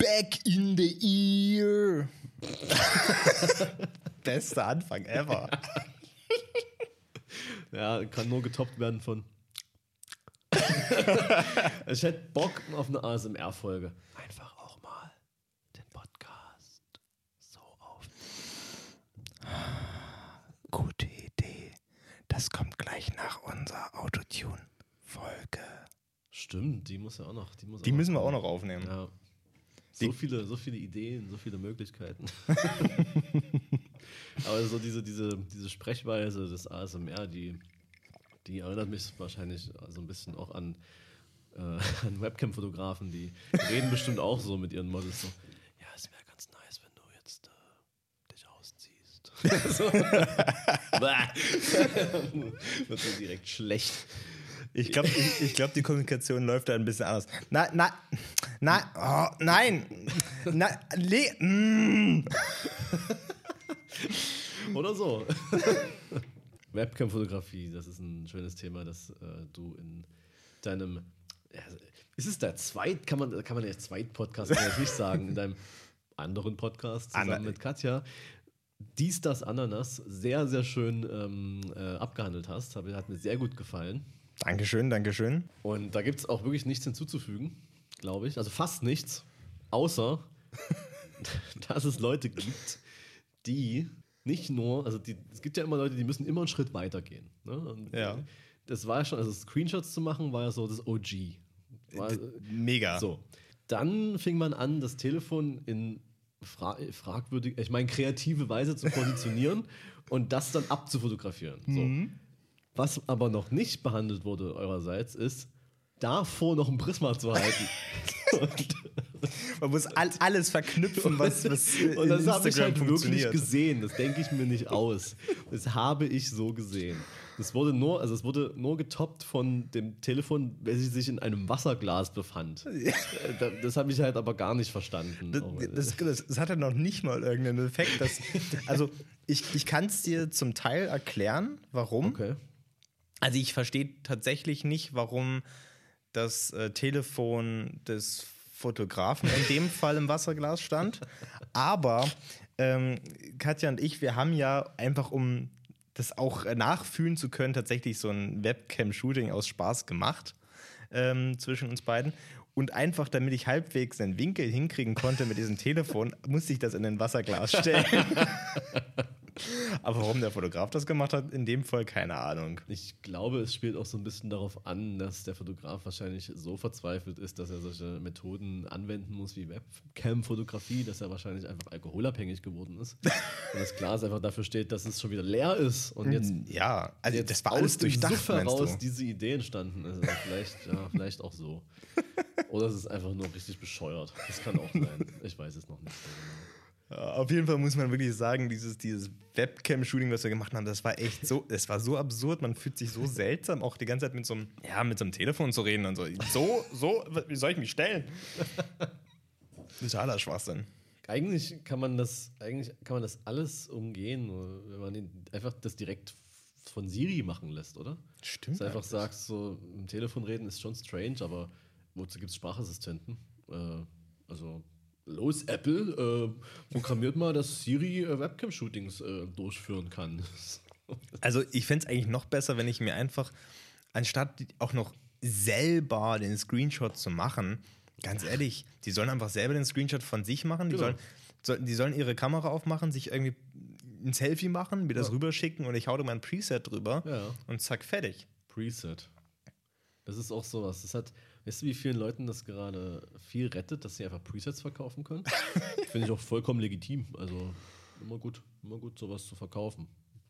Back in the ear. Bester Anfang ever. Ja, kann nur getoppt werden von. ich hätte Bock auf eine ASMR-Folge. Einfach auch mal den Podcast so auf. Gute Idee. Das kommt gleich nach unserer Autotune-Folge. Stimmt, die muss ja auch noch. Die, muss Die müssen wir auch noch aufnehmen. Ja. So viele, so viele Ideen, so viele Möglichkeiten. Aber so diese, diese, diese Sprechweise des ASMR, die, die erinnert mich wahrscheinlich so ein bisschen auch an, äh, an Webcam-Fotografen, die reden bestimmt auch so mit ihren Models so, ja, es wäre ganz nice, wenn du jetzt äh, dich ausziehst. so. Wird so direkt schlecht. Ich glaube, ich, ich glaub, die Kommunikation läuft da ein bisschen anders. Na, na, na, oh, nein. Na, le, mm. Oder so. Webcam-Fotografie, das ist ein schönes Thema, das äh, du in deinem. Ja, ist es der Zweit, kann man, kann man ja Zweit-Podcast nicht sagen, in deinem anderen Podcast zusammen Ander- mit Katja, dies, das, Ananas, sehr, sehr schön ähm, äh, abgehandelt hast. Hat mir sehr gut gefallen. Dankeschön, Dankeschön. Und da gibt es auch wirklich nichts hinzuzufügen, glaube ich. Also fast nichts, außer dass es Leute gibt, die nicht nur, also die, es gibt ja immer Leute, die müssen immer einen Schritt weiter gehen. Ne? Und Ja. Das war ja schon, also Screenshots zu machen, war ja so das OG. War, Mega. so. Dann fing man an, das Telefon in fra fragwürdig, ich meine, kreative Weise zu positionieren und das dann abzufotografieren. So. Was aber noch nicht behandelt wurde eurerseits, ist, davor noch ein Prisma zu halten. Man muss all, alles verknüpfen, was, was Und das habe ich halt wirklich gesehen. Das denke ich mir nicht aus. Das habe ich so gesehen. Das wurde nur, also es wurde nur getoppt von dem Telefon, welches sich in einem Wasserglas befand. Äh, da- Das habe ich halt aber gar nicht verstanden. Das, Auch, das, das, das hat ja noch nicht mal irgendeinen Effekt. Das, also, ich, ich kann es dir zum Teil erklären, warum. okay. Also, ich verstehe tatsächlich nicht, warum das äh, Telefon des Fotografen in dem Fall im Wasserglas stand. Aber ähm, Katja und ich, wir haben ja einfach, um das auch nachfühlen zu können, tatsächlich so ein Webcam-Shooting aus Spaß gemacht ähm, zwischen uns beiden. Und einfach, damit ich halbwegs einen Winkel hinkriegen konnte mit diesem Telefon, musste ich das in ein Wasserglas stellen. Aber warum der Fotograf das gemacht hat, in dem Fall keine Ahnung. Ich glaube, es spielt auch so ein bisschen darauf an, dass der Fotograf wahrscheinlich so verzweifelt ist, dass er solche Methoden anwenden muss wie Webcam-Fotografie, dass er wahrscheinlich einfach alkoholabhängig geworden ist. Und das Glas einfach dafür steht, dass es schon wieder leer ist und jetzt Ja, also jetzt das war aus alles durchdacht, Suff heraus diese Idee entstanden ist. Also vielleicht, ja, vielleicht auch so. Oder es ist einfach nur richtig bescheuert. Das kann auch sein. Ich weiß es noch nicht so genau. Auf jeden Fall muss man wirklich sagen, dieses, dieses Webcam-Shooting, was wir gemacht haben, das war echt so, es war so absurd, man fühlt sich so seltsam, auch die ganze Zeit mit so einem, ja, mit so einem Telefon zu reden und so. So, so, wie soll ich mich stellen? Totaler Schwachsinn. Eigentlich kann man das, eigentlich kann man das alles umgehen, wenn man einfach das direkt von Siri machen lässt, oder? Stimmt Dass du einfach sagst, so im Telefon reden ist schon strange, aber wozu gibt es Sprachassistenten? Äh, also, los, Apple, äh, programmiert mal, dass Siri äh, Webcam-Shootings äh, durchführen kann. Also ich fände es eigentlich noch besser, wenn ich mir einfach, anstatt auch noch selber den Screenshot zu machen, ganz ehrlich, die sollen einfach selber den Screenshot von sich machen. Die, Genau. sollen, soll, die sollen ihre Kamera aufmachen, sich irgendwie ein Selfie machen, mir das rüberschicken und ich hau da mal ein Preset drüber Ja. und zack, fertig. Preset. Das ist auch sowas. Das hat, weißt du, wie vielen Leuten das gerade viel rettet, dass sie einfach Presets verkaufen können? Finde ich auch vollkommen legitim. Also immer gut, immer gut, sowas zu verkaufen.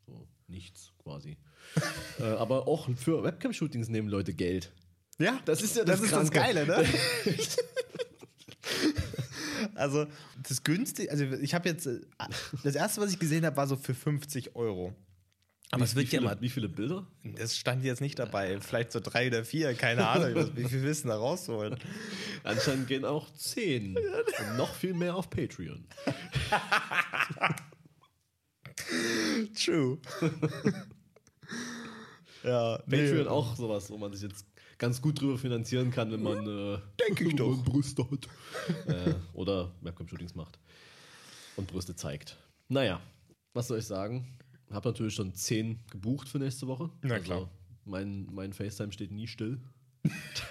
So nichts quasi. äh, aber auch für Webcam-Shootings nehmen Leute Geld. Ja, Das ist ja das, das ist das. Geile, ne? also das günstig, also ich habe jetzt, äh, das erste, was ich gesehen habe, war so für 50 Euro. Aber es wie, wird viele, ja mal, wie viele Bilder? das stand jetzt nicht dabei, vielleicht so drei oder vier, keine Ahnung, wie viel wissen da rausholen. Anscheinend gehen auch zehn. Und noch viel mehr auf Patreon. True. ja, Patreon auch sowas, wo man sich jetzt ganz gut drüber finanzieren kann, wenn man äh, Denke ich doch. Brüste hat. äh, oder Webcam-Shootings macht und Brüste zeigt. Naja, was soll ich sagen? Hab natürlich schon 10 gebucht für nächste Woche. Na klar. mein, mein FaceTime steht nie still.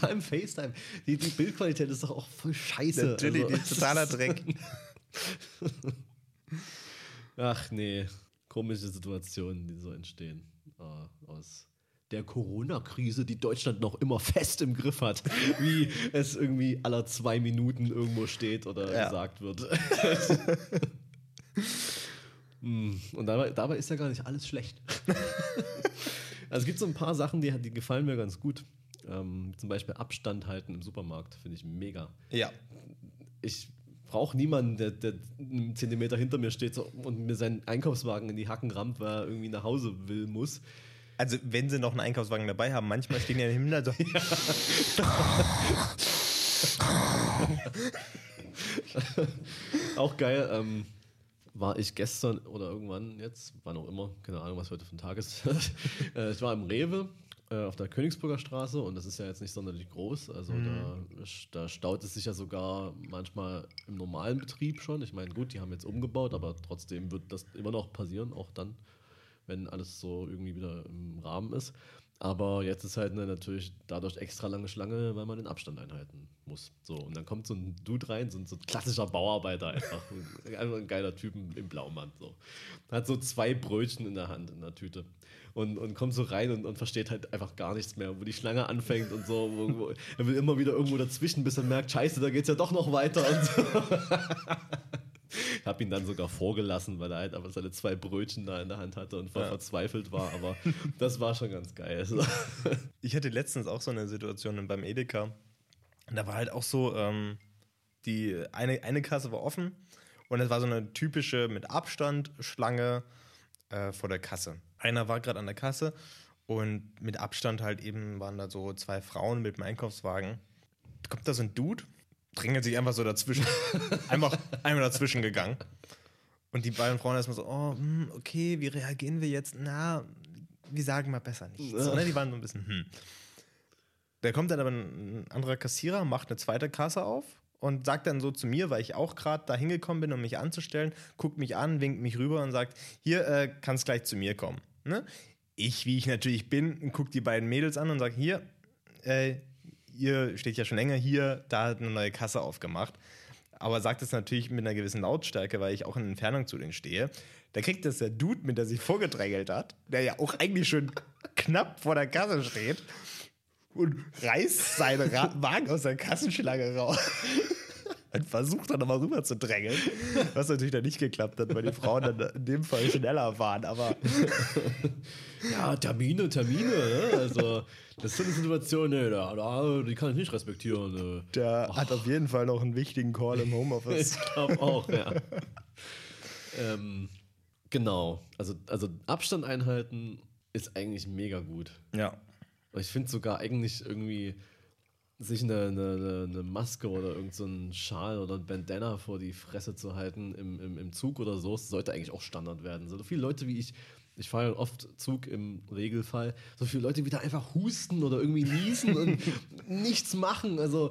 Allem FaceTime. Die, die Bildqualität ist doch auch voll scheiße. Natürlich, Also, totaler Dreck. Ach nee, komische Situationen, die so entstehen. äh, aus der Corona-Krise, die Deutschland noch immer fest im Griff hat, wie es irgendwie aller zwei Minuten irgendwo steht oder Ja. gesagt wird. Hm, Und dabei, dabei ist ja gar nicht alles schlecht. also es gibt so ein paar Sachen, die, die gefallen mir ganz gut. Ähm, zum Beispiel Abstand halten im Supermarkt, finde ich mega Ja. ich brauche niemanden, der, der einen Zentimeter hinter mir steht so, und mir seinen Einkaufswagen in die Hacken rammt, weil er irgendwie nach Hause will, muss. Also, wenn sie noch einen Einkaufswagen dabei haben, manchmal stehen die im Himmel so. Auch geil, ähm, war ich gestern oder irgendwann jetzt, wann auch immer, keine Ahnung, was heute für ein Tag ist. äh, ich war im Rewe äh, auf der Königsburger Straße und das ist ja jetzt nicht sonderlich groß. Also da, da staut es sich ja sogar manchmal im normalen Betrieb schon. Ich meine, gut, die haben jetzt umgebaut, aber trotzdem wird das immer noch passieren, auch dann, wenn alles so irgendwie wieder im Rahmen ist. Aber jetzt ist halt eine, natürlich dadurch extra lange Schlange, weil man den Abstand einhalten muss. So, und dann kommt so ein Dude rein, so ein, so ein klassischer Bauarbeiter einfach. einfach ein geiler Typen im Blaumann. So. Hat so zwei Brötchen in der Hand in der Tüte. Und, und kommt so rein und, und versteht halt einfach gar nichts mehr, wo die Schlange anfängt und so. Wo, wo, er will immer wieder irgendwo dazwischen, bis er merkt, scheiße, da geht's ja doch noch weiter. Und so. Ich habe ihn dann sogar vorgelassen, weil er halt aber seine zwei Brötchen da in der Hand hatte und voll Ja. verzweifelt war. Aber das war schon ganz geil. Also, Ich hatte letztens auch so eine Situation beim Edeka. Und da war halt auch so, ähm, die eine, eine Kasse war offen und es war so eine typische mit Abstand Schlange äh, vor der Kasse. Einer war gerade an der Kasse und mit Abstand halt eben waren da so zwei Frauen mit dem Einkaufswagen. Kommt da so ein Dude, drängelt sich einfach so dazwischen. einfach einmal dazwischen gegangen. Und die beiden Frauen erstmal so, oh, hm, okay, wie reagieren wir jetzt? Na, wir sagen mal besser nichts. Oder? Die waren so ein bisschen, hm. Da kommt dann aber ein anderer Kassierer, macht eine zweite Kasse auf und sagt dann so zu mir, weil ich auch gerade da hingekommen bin, um mich anzustellen, guckt mich an, winkt mich rüber und sagt, hier äh, kannst gleich zu mir kommen. Ne? Ich, wie ich natürlich bin, gucke die beiden Mädels an und sage, hier, äh, ihr steht ja schon länger hier, da hat eine neue Kasse aufgemacht. Aber sagt es natürlich mit einer gewissen Lautstärke, weil ich auch in Entfernung zu denen stehe. Da kriegt das der Dude mit, der sich vorgedrängelt hat, der ja auch eigentlich schon knapp vor der Kasse steht und reißt seinen Ra Wagen aus der Kassenschlange raus. Und versucht dann nochmal rüber zu drängeln. Was natürlich dann nicht geklappt hat, weil die Frauen dann in dem Fall schneller waren. Aber ja, Termine, Termine. Ne? Also, das ist so eine Situation, ne, da, da, die kann ich nicht respektieren. Ne. der hat auf jeden Fall noch einen wichtigen Call im Homeoffice. Ich glaube auch, ja. ähm, genau. Also, also Abstand einhalten ist eigentlich mega gut. Ja. Ich finde sogar eigentlich irgendwie sich eine, eine, eine- Maske oder irgendeinen so einen Schal oder ein Bandana vor die Fresse zu halten im, im, im Zug oder so, sollte eigentlich auch Standard werden. So viele Leute wie ich, ich fahre ja oft Zug im Regelfall, so viele Leute, die da einfach husten oder irgendwie niesen und nichts machen. Also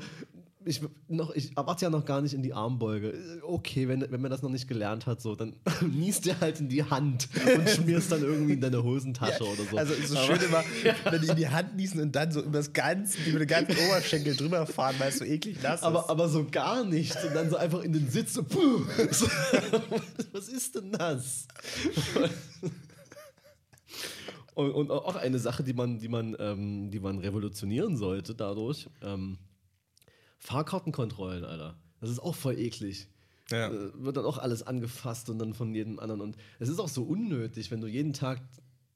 ich, noch, ich erwarte ja noch gar nicht in die Armbeuge. Okay, wenn, wenn man das noch nicht gelernt hat, so, dann niest dir halt in die Hand und schmierst dann irgendwie in deine Hosentasche oder so. Also so Aber- schön immer, wenn die in die Hand niesen und dann so über das ganze, über den ganzen Oberschenkel drüber fahren, weil es so eklig nass ist. Aber, aber so gar nichts und dann so einfach in den Sitz so, puh. So, was ist denn das? Und, und auch eine Sache, die man, die man, ähm, die man revolutionieren sollte dadurch, ähm, Fahrkartenkontrollen, Alter. Das ist auch voll eklig. Ja. Äh, wird dann auch alles angefasst und dann von jedem anderen. Und es ist auch so unnötig, wenn du jeden Tag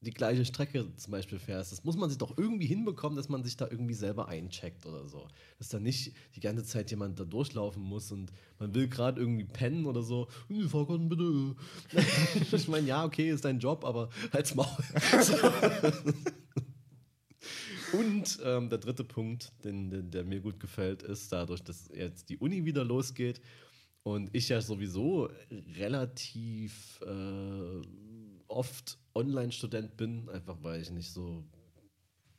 die gleiche Strecke zum Beispiel fährst. Das muss man sich doch irgendwie hinbekommen, dass man sich da irgendwie selber eincheckt oder so. Dass da nicht die ganze Zeit jemand da durchlaufen muss und man will gerade irgendwie pennen oder so. "Hm, Fahrkarten bitte. ich meine, ja, okay, ist dein Job, aber halt's Maul. Und ähm, der dritte Punkt, den, den, der mir gut gefällt, ist dadurch, dass jetzt die Uni wieder losgeht und ich ja sowieso relativ äh, oft Online-Student bin, einfach weil ich nicht so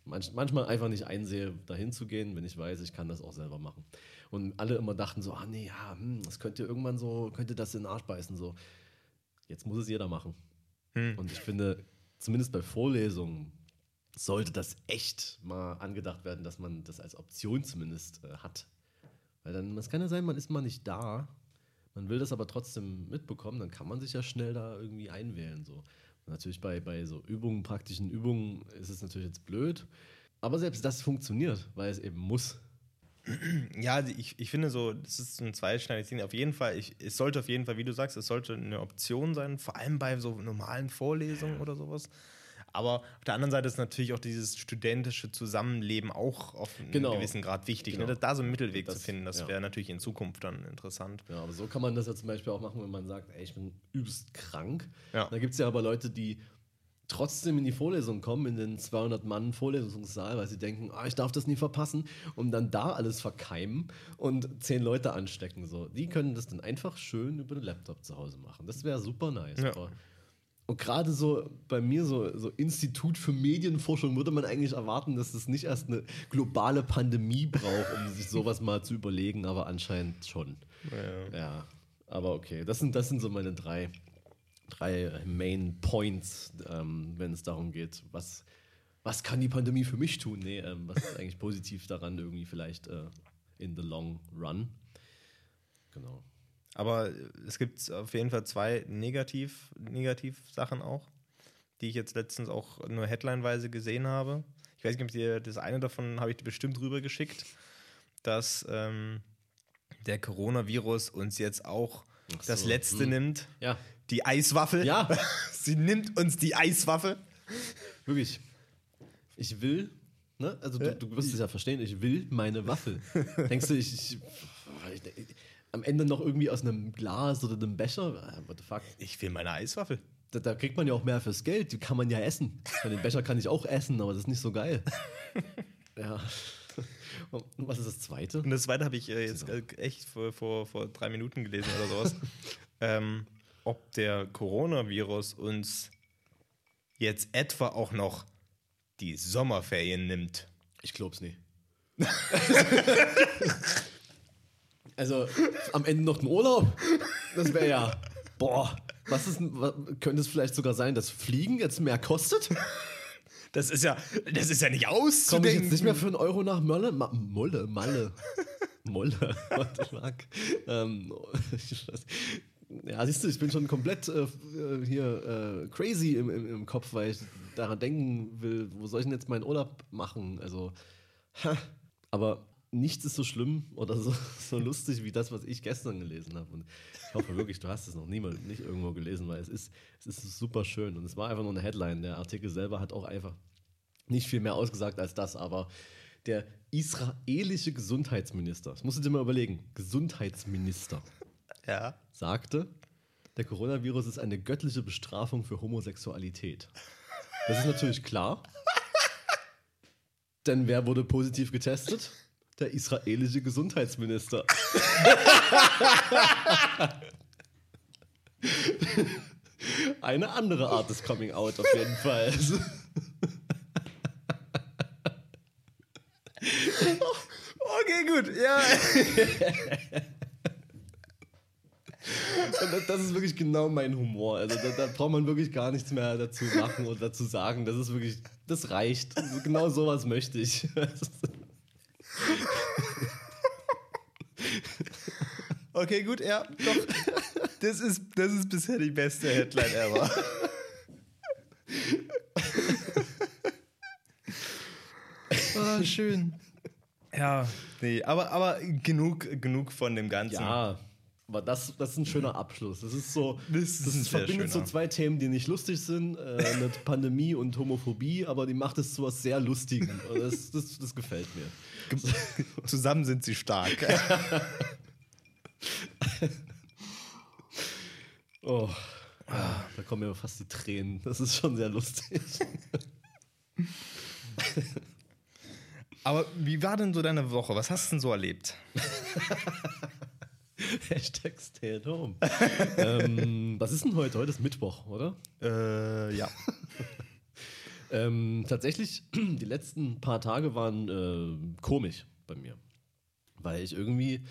manch, manchmal einfach nicht einsehe, dahin zu gehen, wenn ich weiß, ich kann das auch selber machen. Und alle immer dachten so, ah nee, ja, hm, das könnte irgendwann so, könnte das in den Arsch beißen. So, jetzt muss es jeder machen. Hm. Und ich finde, zumindest bei Vorlesungen sollte das echt mal angedacht werden, dass man das als Option zumindest äh, hat. Weil dann, es kann ja sein, man ist mal nicht da, man will das aber trotzdem mitbekommen, dann kann man sich ja schnell da irgendwie einwählen. So. Natürlich bei, bei so Übungen, praktischen Übungen ist es natürlich jetzt blöd. Aber selbst das funktioniert, weil es eben muss. Ja, ich, ich finde so, das ist ein zweischneidiges Ding. Auf jeden Fall, ich, es sollte auf jeden Fall, wie du sagst, es sollte eine Option sein, vor allem bei so normalen Vorlesungen oder sowas. Aber auf der anderen Seite ist natürlich auch dieses studentische Zusammenleben auch auf einem Genau. gewissen Grad wichtig. Genau. Ne? Da so einen Mittelweg Das- zu finden, das ja. wäre natürlich in Zukunft dann interessant. Ja, aber so kann man das ja zum Beispiel auch machen, wenn man sagt, ey, ich bin übelst krank. Ja. Da gibt es ja aber Leute, die trotzdem in die Vorlesung kommen, in den 200-Mann-Vorlesungssaal, weil sie denken, ah, ich darf das nie verpassen und dann da alles verkeimen und zehn Leute anstecken. So. Die können das dann einfach schön über den Laptop zu Hause machen. Das wäre super nice. Ja. Aber und gerade so bei mir, so, so Institut für Medienforschung, würde man eigentlich erwarten, dass es nicht erst eine globale Pandemie braucht, um sich sowas mal zu überlegen, aber anscheinend schon. Ja. Ja, aber okay. Das sind, das sind so meine drei, drei Main Points, ähm, wenn es darum geht, was, was kann die Pandemie für mich tun? Nee, ähm, was ist eigentlich positiv daran, irgendwie vielleicht äh, in the long run? Genau. Aber es gibt auf jeden Fall zwei Negativ, Negativ-Sachen auch, die ich jetzt letztens auch nur headlineweise gesehen habe. Ich weiß nicht, ob dir das eine davon habe ich dir bestimmt rübergeschickt, dass ähm, der Coronavirus uns jetzt auch Ach das so, Letzte hm. nimmt. Ja, Die Eiswaffel. Ja. Sie nimmt uns die Eiswaffel. wirklich. Ich will, ne? Also du, du wirst es ja verstehen, ich will meine Waffel. Denkst du, ich, ich, ich am Ende noch irgendwie aus einem Glas oder einem Becher? Ah, What the fuck? Ich will meine Eiswaffel. Da, da kriegt man ja auch mehr fürs Geld. Die kann man ja essen. Den Becher kann ich auch essen, aber das ist nicht so geil. ja. Und was ist das zweite? Und das zweite habe ich äh, jetzt äh, echt vor, vor, vor drei Minuten gelesen oder sowas. ähm, ob der Coronavirus uns jetzt etwa auch noch die Sommerferien nimmt. Ich glaub's nicht. also, am Ende noch ein Urlaub? Das wäre ja. Boah. Was ist, könnte es vielleicht sogar sein, dass Fliegen jetzt mehr kostet? Das ist ja, das ist ja nicht Komme ich jetzt nicht mehr für einen Euro nach Mölle? Ma Molle, Malle. Molle, what the fuck? Ähm, ja, siehst du, ich bin schon komplett äh, hier äh, crazy im, im, im Kopf, weil ich daran denken will, wo soll ich denn jetzt meinen Urlaub machen? Also, ha, aber nichts ist so schlimm oder so, so lustig wie das, was ich gestern gelesen habe. Und ich hoffe wirklich, du hast es noch niemand nicht irgendwo gelesen, weil es ist, es ist super schön. Und es war einfach nur eine Headline. Der Artikel selber hat auch einfach nicht viel mehr ausgesagt als das, aber der israelische Gesundheitsminister, das musst du dir mal überlegen, Gesundheitsminister, Ja. sagte, der Coronavirus ist eine göttliche Bestrafung für Homosexualität. Das ist natürlich klar. Denn wer wurde positiv getestet? Der israelische Gesundheitsminister. Eine andere Art des Coming Out auf jeden Fall. Okay, gut. Ja. Das, das ist wirklich genau mein Humor. Also da, da braucht man wirklich gar nichts mehr dazu machen und dazu sagen. Das ist wirklich, das reicht. Genau sowas möchte ich. Okay, gut, ja, doch. Das ist, das ist bisher die beste Headline ever. ah, schön. Ja, nee, aber, aber genug, genug von dem Ganzen. Ja, aber das, das ist ein schöner Abschluss. Das ist so, Das ist ein sehr verbindet so zwei Themen, die nicht lustig sind, äh, eine Pandemie und Homophobie, aber die macht es zu was sehr Lustigem. Und das, das, das gefällt mir. Zusammen sind sie stark. Oh, ja, da kommen mir fast die Tränen. Das ist schon sehr lustig. Aber wie war denn so deine Woche? Was hast du denn so erlebt? Hashtag stay at home. ähm, was ist denn heute? Heute ist Mittwoch, oder? Äh, ja. Ähm, tatsächlich, die letzten paar Tage waren äh, komisch bei mir. Weil ich irgendwie.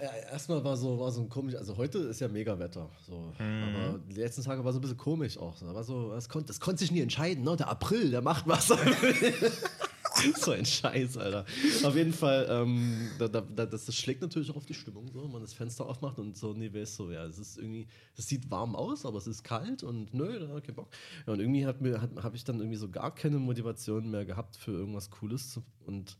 Äh, erstmal war so, war so ein komisch, also heute ist ja mega Wetter, so. aber die letzten Tage war so ein bisschen komisch auch. So. War so, das konnte, das konnte sich nie entscheiden, ne? Der April, der macht was. so ein Scheiß, Alter. Auf jeden Fall, ähm, da, da, da, das, das schlägt natürlich auch auf die Stimmung, so, wenn man das Fenster aufmacht und so, nee, weißt so, ja, es ist irgendwie, es sieht warm aus, aber es ist kalt und nö, da ich keinen Bock. Ja, und irgendwie hat mir, hat, habe ich dann irgendwie so gar keine Motivation mehr gehabt für irgendwas Cooles zu, und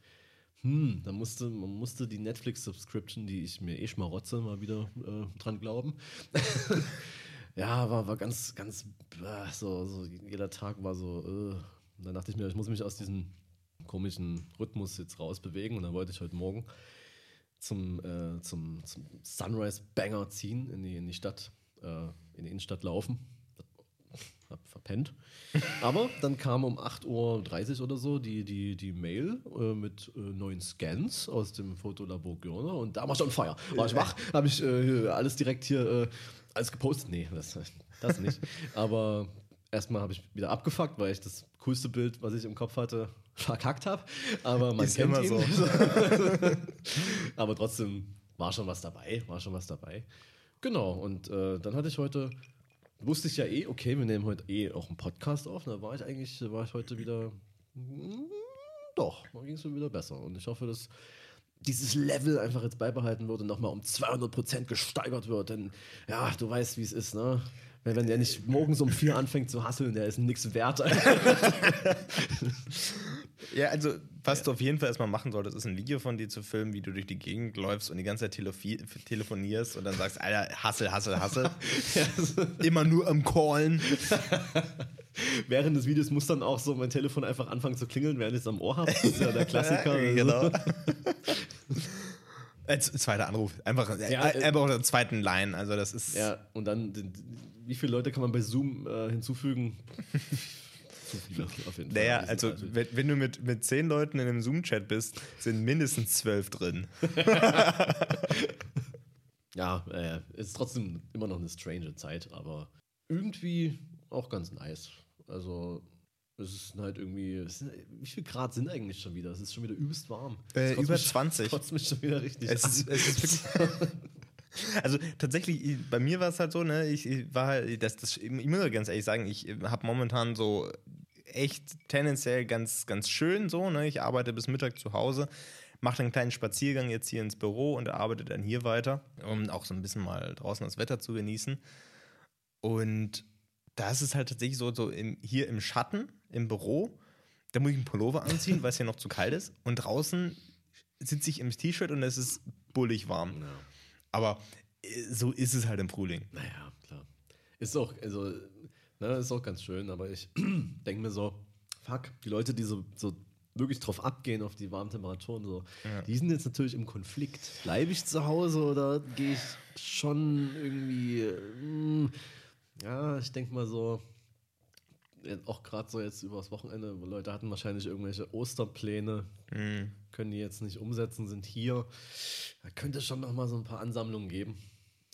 hm, da musste, man musste die Netflix-Subscription, die ich mir eh schmarotze, mal wieder äh, dran glauben. ja, war, war ganz, ganz, äh, so, so, jeder Tag war so, äh. Dann dachte ich mir, ich muss mich aus diesem komischen Rhythmus jetzt rausbewegen und dann wollte ich heute Morgen zum, äh, zum, zum Sunrise Banger ziehen, in die, in die Stadt, äh, in die Innenstadt laufen. Hab verpennt. Aber dann kam um 8.30 Uhr oder so die, die, die Mail äh, mit äh, neuen Scans aus dem Fotolabor Görner und da war schon Feier. War ich wach, habe ich äh, alles direkt hier äh, alles gepostet. Nee, das, das nicht. Aber erstmal habe ich wieder abgefuckt, weil ich das coolste Bild, was ich im Kopf hatte, verkackt habe. Aber man Ist kennt immer ihn. so. Aber trotzdem war schon was dabei, war schon was dabei. Genau, und äh, dann hatte ich heute, wusste ich ja eh, okay, wir nehmen heute eh auch einen Podcast auf. Da war ich eigentlich, war ich heute wieder, mm, doch, da ging es mir wieder besser. Und ich hoffe, dass dieses Level einfach jetzt beibehalten wird und nochmal um 200% gesteigert wird. Denn ja, du weißt, wie es ist, ne? Wenn, wenn der nicht morgens um vier anfängt zu hasseln, der ist nichts wert. Ja, also, was du auf jeden Fall erstmal machen solltest, ist ein Video von dir zu filmen, wie du durch die Gegend läufst und die ganze Zeit telefi- telefonierst und dann sagst, Alter, Hassel, Hassel, Hassel. Immer nur am Callen. Während des Videos muss dann auch so mein Telefon einfach anfangen zu klingeln, während ich es am Ohr habe. Das ist ja der Klassiker. Ja, genau. Zweiter Anruf. Einfach, Ja, ja, äh, einfach auf der zweiten Line. Also, das ist. Ja, und dann, wie viele Leute kann man bei Zoom äh, hinzufügen? Zu viele, auf jeden Fall. Naja, also, also- wenn, wenn du mit, mit zehn Leuten in einem Zoom-Chat bist, sind mindestens zwölf drin. Ja, äh, es ist trotzdem immer noch eine strange Zeit, aber irgendwie auch ganz nice. Also, es ist halt irgendwie. Sind, wie viel Grad sind eigentlich schon wieder? Es ist schon wieder übelst warm. Äh, über mich- 20. Kotzt mich schon wieder richtig Es ist, es ist wirklich. Also tatsächlich, ich- bei mir war es halt so, ne, ich, ich war halt, das, das, ich muss ganz ehrlich sagen, ich habe momentan so echt tendenziell ganz, ganz schön so, ne, ich arbeite bis Mittag zu Hause, mache einen kleinen Spaziergang jetzt hier ins Büro und arbeite dann hier weiter, um auch so ein bisschen mal draußen das Wetter zu genießen. Und da ist es halt tatsächlich so, so im, hier im Schatten, im Büro, da muss ich einen Pullover anziehen, weil es hier noch zu kalt ist. Und draußen sitze ich im T-Shirt und es ist bullig warm. Ja. Aber äh, so ist es halt im Frühling. Naja, klar. Ist auch, also, ne, ist auch ganz schön, aber ich denke mir so, fuck, die Leute, die so, so wirklich drauf abgehen, auf die warmen Temperaturen, so, die sind jetzt natürlich im Konflikt. Bleibe ich zu Hause oder gehe ich schon irgendwie, mm, ja, ich denke mal so, ja, auch gerade so jetzt übers Wochenende, wo Leute hatten wahrscheinlich irgendwelche Osterpläne, können die jetzt nicht umsetzen, sind hier. Da könnte es schon noch mal so ein paar Ansammlungen geben.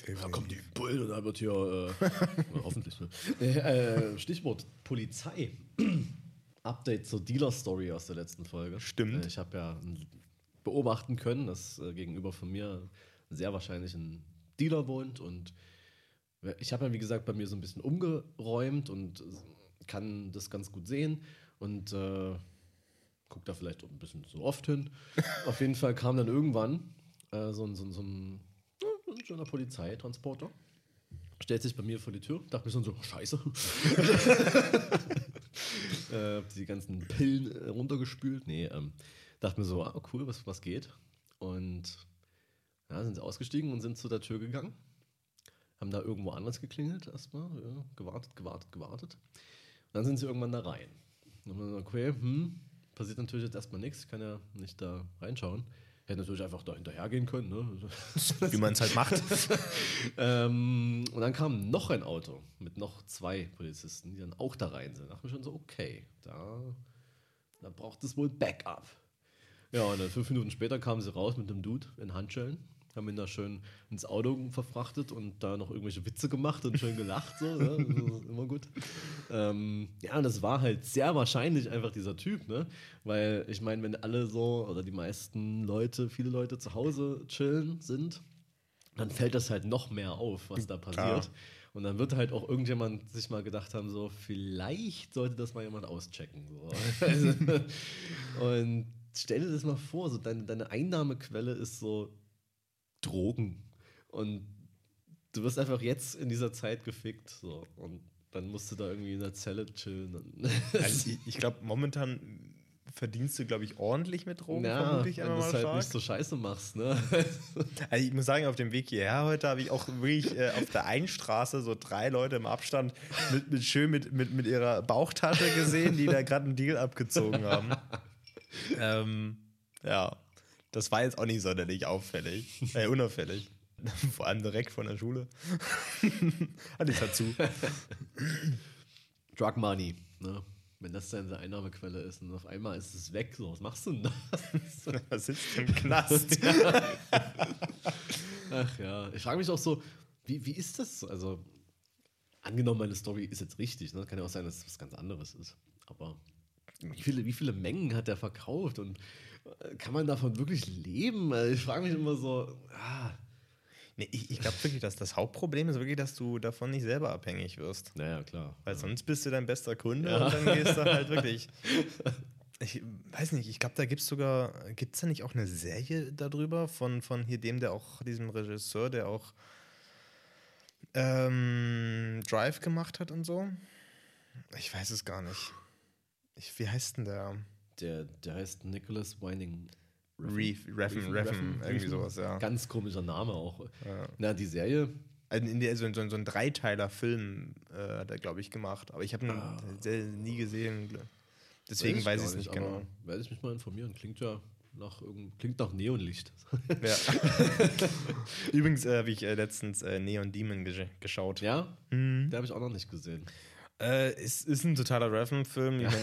Da kommt die Bullen und da wird hier, äh, hoffentlich, ne? äh, Stichwort Polizei. Update zur Dealer-Story aus der letzten Folge. Stimmt. Äh, ich habe ja beobachten können, dass äh, gegenüber von mir sehr wahrscheinlich ein Dealer wohnt und ich habe ja, wie gesagt, bei mir so ein bisschen umgeräumt und kann das ganz gut sehen und äh, gucke da vielleicht ein bisschen so oft hin. Auf jeden Fall kam dann irgendwann äh, so, ein, so, so ein, ein schöner Polizeitransporter. Stellt sich bei mir vor die Tür, dachte mir schon so, oh, scheiße. äh, die ganzen Pillen äh, runtergespült. Nee, ähm, dachte mir so, ah, cool, was, was geht. Und ja, sind sie ausgestiegen und sind zu der Tür gegangen. Haben da irgendwo anders geklingelt erstmal, ja, gewartet, gewartet, gewartet. Und dann sind sie irgendwann da rein. Und dann okay, hm, passiert natürlich jetzt erstmal nichts, ich kann ja nicht da reinschauen. Hätte natürlich einfach da hinterhergehen können, ne? Wie man es halt macht. ähm, und dann kam noch ein Auto mit noch zwei Polizisten, die dann auch da rein sind. Da dachte ich schon so, okay, da, da braucht es wohl Backup. Ja, und dann fünf Minuten später kamen sie raus mit einem Dude in Handschellen. Haben ihn da schön ins Auto verfrachtet und da noch irgendwelche Witze gemacht und schön gelacht, so, ne? immer gut. Ähm, ja, und das war halt sehr wahrscheinlich einfach dieser Typ, ne? Weil ich meine, wenn alle so oder die meisten Leute, viele Leute zu Hause chillen sind, dann fällt das halt noch mehr auf, was da passiert. Klar. Und dann wird halt auch irgendjemand sich mal gedacht haben, so, vielleicht sollte das mal jemand auschecken. So. Und stell dir das mal vor, so deine, deine Einnahmequelle ist so Drogen. Und du wirst einfach jetzt in dieser Zeit gefickt. So. Und dann musst du da irgendwie in der Zelle chillen. Also ich, ich glaube, momentan verdienst du, glaube ich, ordentlich mit Drogen, ja, vermute ich wenn du es halt nicht so scheiße machst, ne? Also ich muss sagen, auf dem Weg hierher heute habe ich auch wirklich äh, auf der einen Straße so drei Leute im Abstand mit, mit schön mit, mit, mit ihrer Bauchtasche gesehen, die da gerade einen Deal abgezogen haben. ähm, ja, das war jetzt auch nicht sonderlich auffällig, äh, unauffällig. Vor allem direkt von der Schule. Ich dazu. Drug Money, ne? Wenn das deine Einnahmequelle ist und auf einmal ist es weg, so, was machst du denn da? Da sitzt im Knast. Ach ja, ich frage mich auch so, wie, wie ist das? so? Also, angenommen, meine Story ist jetzt richtig, ne? kann ja auch sein, dass es was ganz anderes ist. Aber wie viele, wie viele Mengen hat er verkauft und kann man davon wirklich leben? Also ich frage mich immer so, ah, Nee, ich ich glaube wirklich, dass das Hauptproblem ist wirklich, dass du davon nicht selber abhängig wirst. naja, klar. Weil sonst bist du dein bester Kunde Ja. und dann gehst du halt wirklich. Ich weiß nicht, ich glaube, da gibt es sogar, gibt es da nicht auch eine Serie darüber von, von hier dem, der auch, diesem Regisseur, der auch ähm, Drive gemacht hat und so? Ich weiß es gar nicht. Ich, wie heißt denn der? Der, der heißt Nicholas Winding. Reef, Reffen, Reffen, Reffen, Reffen, irgendwie sowas, ja. Ganz komischer Name auch. Ja. Na, die Serie, Also in der, so, so, so ein Dreiteiler-Film äh, hat er, glaube ich, gemacht. Aber ich habe ihn Ah. nie gesehen. Deswegen weiß ich es nicht aber genau. Werde ich mich mal informieren. Klingt ja nach, klingt nach Neonlicht. Ja. Übrigens äh, habe ich äh, letztens äh, Neon Demon ge geschaut. Ja? Mhm. Der habe ich auch noch nicht gesehen. Äh, es ist ein totaler. Ich meine,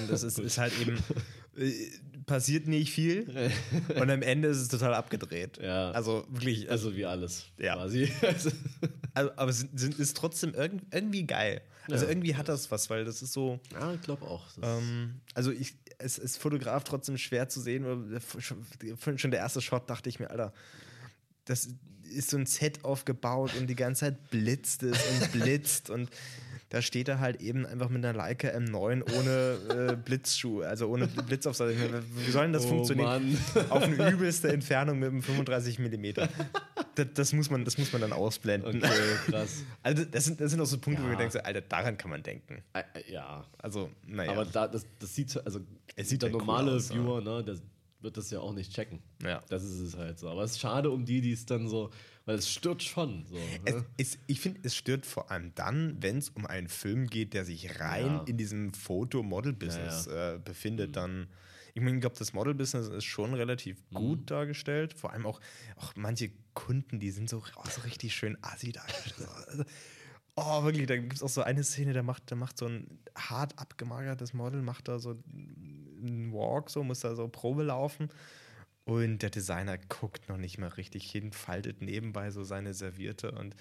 das ist, ist halt eben. Äh, passiert nicht viel. Und am Ende ist es total abgedreht. Ja. Also wirklich. Also, Also wie alles. Ja. Quasi. Also, aber es ist trotzdem irgend, irgendwie geil. Also Ja. irgendwie hat das was, weil das ist so. ja, ich glaube auch. Ähm, also ich, es ist Fotograf trotzdem schwer zu sehen. Schon schon der erste Shot dachte ich mir, Alter, das ist so ein Set aufgebaut und die ganze Zeit blitzt es und blitzt und da steht er halt eben einfach mit einer Leica M9 ohne äh, Blitzschuh, also ohne Blitzaufsatz. Ich meine, Wie soll denn das Oh, funktionieren? Mann. Auf eine übelste Entfernung mit einem 35 mm. Das, das, muss man, das muss man dann ausblenden. okay, krass. Also das sind, das sind auch so Punkte, wo Ja. ich denke, so, Alter, daran kann man denken. Ja. Also, naja. Aber da, das, das sieht, also Es sieht der ja cool normale aus. Viewer, ne, der wird das ja auch nicht checken. Ja. Das ist es halt so. Aber es ist schade um die, die es dann so, weil es stört schon. So, ne? es, ich finde, es stört vor allem dann, wenn es um einen Film geht, der sich rein Ja. in diesem Foto-Model-Business äh, befindet. Dann, ich meine, ich glaube, das Model-Business ist schon relativ gut dargestellt. Vor allem auch, auch manche Kunden, die sind so, oh, so richtig schön assi dargestellt. Oh, wirklich, da gibt es auch so eine Szene, da macht, da macht so ein hart abgemagertes Model, macht da so einen Walk, so muss da so Probe laufen. Und der Designer guckt noch nicht mal richtig hin, faltet nebenbei so seine Serviette und,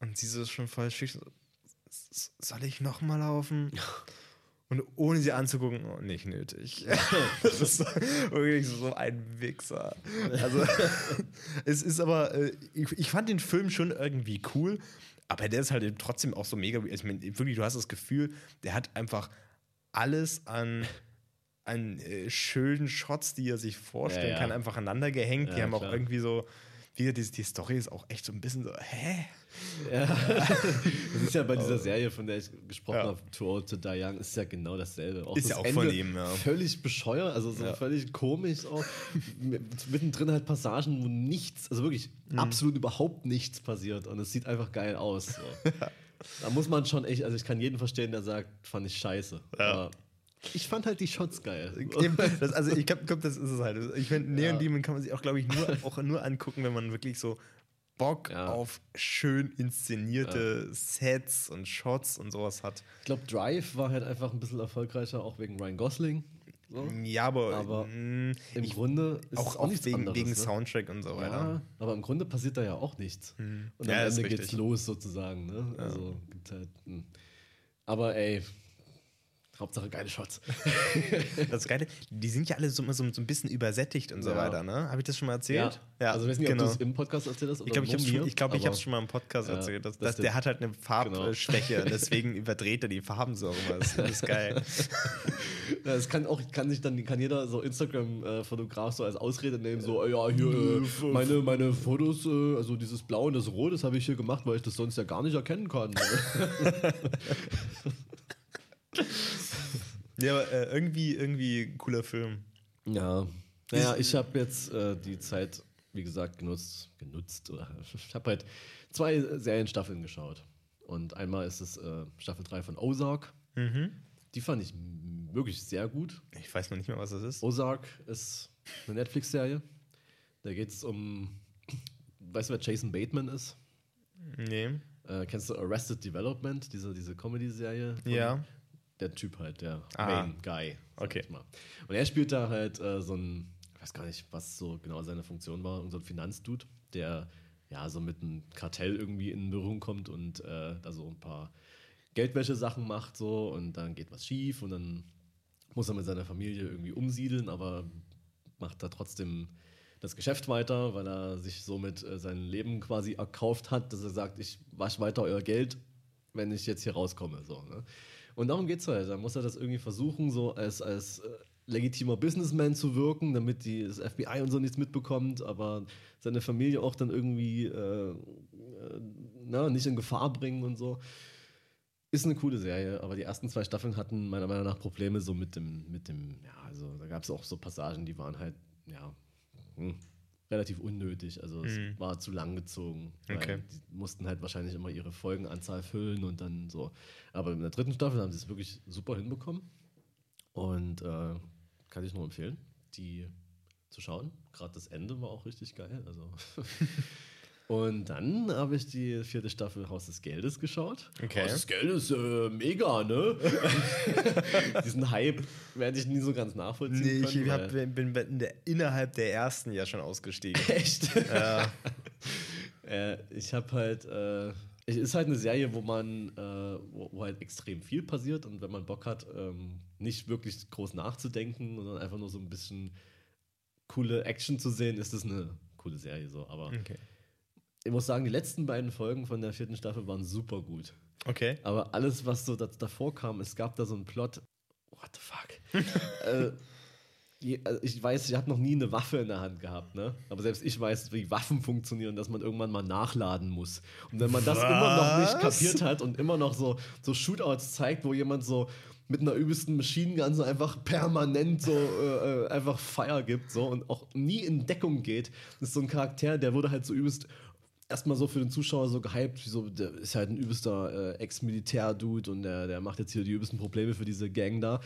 und sie so schon voll schick. So, "S- soll ich noch mal laufen? Und ohne sie anzugucken, oh, nicht nötig. das ist so- wirklich so ein Wichser. Also, es ist aber, äh, ich, ich fand den Film schon irgendwie cool, aber der ist halt eben trotzdem auch so mega. Ich meine, wirklich, du hast das Gefühl, der hat einfach alles an, an äh, schönen Shots, die er sich vorstellen Ja, ja. kann, einfach aneinander gehängt. die Ja, haben auch klar. irgendwie so, wie die, die Story ist auch echt so ein bisschen so, hä? Ja. das ist ja bei dieser Serie, von der ich gesprochen Ja. habe, Too Old to Die Young, ist ja genau dasselbe. Auch Ist das ja auch von ihm, ja. Völlig bescheuert, also so Ja. völlig komisch auch. Mit- Mittendrin halt Passagen, wo nichts, also wirklich Mhm. absolut überhaupt nichts passiert und es sieht einfach geil aus. So. Da muss man schon echt, also ich kann jeden verstehen, der sagt, fand ich scheiße. Ja. Aber ich fand halt die Shots geil. Eben, das, also ich glaube, glaub, das ist es halt. Ich finde, Neon Ja. Demon kann man sich auch, glaube ich, nur, auch nur angucken, wenn man wirklich so Bock Ja. auf schön inszenierte Sets und Shots und sowas hat. Ich glaube, Drive war halt einfach ein bisschen erfolgreicher, auch wegen Ryan Gosling. So. Ja, aber, Aber mh, Im ich, Grunde ist auch, es auch nichts wegen, anderes, wegen ne? Soundtrack und so weiter. Ja, aber im Grunde passiert da ja auch nichts. Und Ja, am Ende geht's los sozusagen. Ne? Also gibt halt. hm. Aber ey, Hauptsache geile Shots. Das Geile, die sind ja alle so, so, so ein bisschen übersättigt und so Ja. weiter, ne? Habe ich das schon mal erzählt? Also ich weiß nicht, genau. ob du es im Podcast erzählt hast oder Ich glaube, ich habe es ich glaub, schon mal im Podcast Ja, erzählt. Dass, das dass der hat halt eine Farbschwäche und deswegen überdreht er die Farben so immer. Das ist geil. Ja, es kann auch, kann sich dann, kann jeder so Instagram-Fotograf so als Ausrede nehmen, so, ja, hier, äh, meine, meine Fotos, äh, also dieses Blau und das Rot, das habe ich hier gemacht, weil ich das sonst ja gar nicht erkennen kann. Ja, aber äh, irgendwie, irgendwie cooler Film. ja. Naja, ich habe jetzt äh, die Zeit, wie gesagt, genutzt, genutzt, oder ich habe halt zwei Serienstaffeln geschaut. Und einmal ist es äh, Staffel 3 von Ozark. Mhm. Die fand ich wirklich sehr gut. Ich weiß noch nicht mehr, was das ist. Ozark ist eine Netflix-Serie. Da geht es um, weißt du, wer Jason Bateman ist? Nee. Äh, kennst du Arrested Development, diese, diese Comedy-Serie? Ja. Der Typ halt, der Ah. Main Guy. Okay. Und er spielt da halt äh, so ein, ich weiß gar nicht, was so genau seine Funktion war, so ein Finanzdude, der ja so mit einem Kartell irgendwie in Berührung kommt und äh, da so ein paar Geldwäsche-Sachen macht so und dann geht was schief und dann muss er mit seiner Familie irgendwie umsiedeln, aber macht da trotzdem das Geschäft weiter, weil er sich somit äh, sein Leben quasi erkauft hat, dass er sagt, ich wasche weiter euer Geld, wenn ich jetzt hier rauskomme. So, ne? Und darum geht es halt. Dann muss er das irgendwie versuchen, so als, als äh, legitimer Businessman zu wirken, damit die, das FBI und so nichts mitbekommt, aber seine Familie auch dann irgendwie äh, äh, na, nicht in Gefahr bringen und so. Ist eine coole Serie, aber die ersten zwei Staffeln hatten meiner Meinung nach Probleme so mit dem, mit dem, ja, also da gab es auch so Passagen, die waren halt, ja, hm, relativ unnötig. Also es Mhm. war zu lang gezogen. weil Okay. Die mussten halt wahrscheinlich immer ihre Folgenanzahl füllen und dann so. Aber in der dritten Staffel haben sie es wirklich super hinbekommen. Und äh, kann ich nur empfehlen, die zu schauen. Gerade das Ende war auch richtig geil. Also. Und dann habe ich die vierte Staffel Haus des Geldes geschaut. Okay. Haus des Geldes, äh, mega, ne? Diesen Hype werde ich nie so ganz nachvollziehen Nee, können. ich hab, bin in der, innerhalb der ersten ja schon ausgestiegen. Echt? ja. Äh, ich habe halt, äh, es ist halt eine Serie, wo man, äh, wo, wo halt extrem viel passiert und wenn man Bock hat, ähm, nicht wirklich groß nachzudenken, sondern einfach nur so ein bisschen coole Action zu sehen, ist das eine coole Serie so. Aber Okay. Ich muss sagen, die letzten beiden Folgen von der vierten Staffel waren super gut. Okay. Aber alles, was so da, davor kam, es gab da so einen Plot. What the fuck? äh, also ich weiß, ich habe noch nie eine Waffe in der Hand gehabt, ne? Aber selbst ich weiß, wie Waffen funktionieren, dass man irgendwann mal nachladen muss. Und wenn man das immer noch nicht Was? kapiert hat und immer noch so, so Shootouts zeigt, wo jemand so mit einer übelsten Machine Gun so einfach permanent so äh, äh, einfach Fire gibt so und auch nie in Deckung geht, das ist so ein Charakter, der wurde halt so übelst erstmal so für den Zuschauer so gehypt, wie so, der ist halt ein übelster äh, Ex-Militär-Dude und der, der macht jetzt hier die übelsten Probleme für diese Gang da.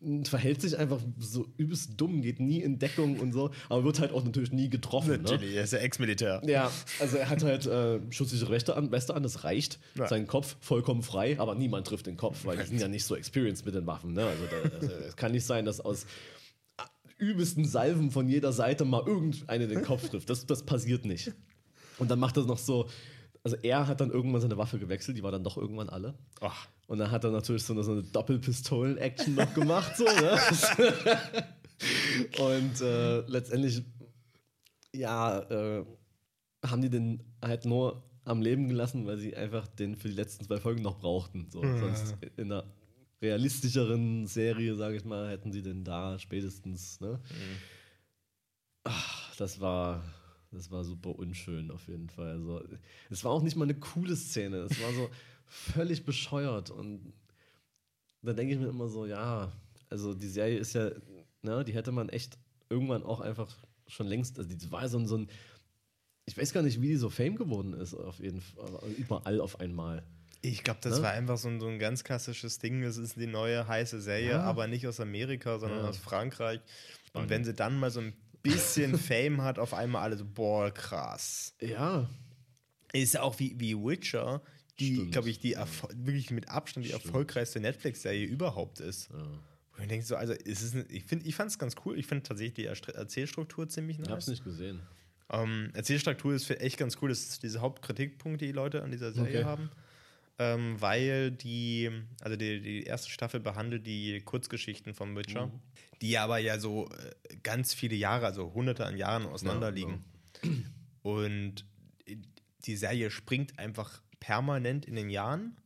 Und verhält sich einfach so übelst dumm, geht nie in Deckung und so, aber wird halt auch natürlich nie getroffen. Ne? Natürlich, er ist ja Ex-Militär. Ja, also er hat halt äh, schutzsichere Weste an, Weste an, das reicht. Ja. Sein Kopf vollkommen frei, aber niemand trifft den Kopf, weil die sind ja nicht so experienced mit den Waffen. Ne? Also also, es kann nicht sein, dass aus übelsten Salven von jeder Seite mal irgendeine den Kopf trifft. Das, das passiert nicht. Und dann macht er noch so, also er hat dann irgendwann seine Waffe gewechselt, die war dann doch irgendwann alle. Ach, Und dann hat er natürlich so eine, so eine Doppelpistolen-Action noch gemacht, so, ne? Und äh, letztendlich, ja, äh, haben die den halt nur am Leben gelassen, weil sie einfach den für die letzten zwei Folgen noch brauchten. So. Sonst in einer realistischeren Serie, sage ich mal, hätten sie den da spätestens, ne? Ach, das war, das war super unschön auf jeden Fall. Also, es war auch nicht mal eine coole Szene. Es war so völlig bescheuert. Und da denke ich mir immer so, ja, also die Serie ist ja, ne, die hätte man echt irgendwann auch einfach schon längst, also die war so ein, so ein ich weiß gar nicht, wie die so Fame geworden ist, auf jeden Fall, überall auf einmal. ich glaube, das Ne? war einfach so ein, so ein ganz klassisches Ding. Das ist die neue heiße Serie, Ja. aber nicht aus Amerika, sondern Ja. aus Frankreich. Spanien. Und wenn sie dann mal so ein bisschen Fame hat, auf einmal alle so, boah, krass. Ja, Ist ja auch wie, wie Witcher, die, glaube ich, die wirklich mit Abstand die Stimmt. erfolgreichste Netflix-Serie überhaupt ist. ja. Und ich denke so, also es ist, ich, find, ich fand es ganz cool. Ich finde tatsächlich die Erzählstruktur ziemlich Ich hab's nice. nicht gesehen. Ähm, Erzählstruktur ist für- echt ganz cool. Das ist diese Hauptkritikpunkt, die die Leute an dieser Serie Okay. haben. Ähm, weil die, also die, die erste Staffel behandelt die Kurzgeschichten vom Witcher, Mhm. die aber ja so äh, ganz viele Jahre, also hunderte an Jahren auseinander Ja, liegen. Und die Serie springt einfach permanent in den Jahren,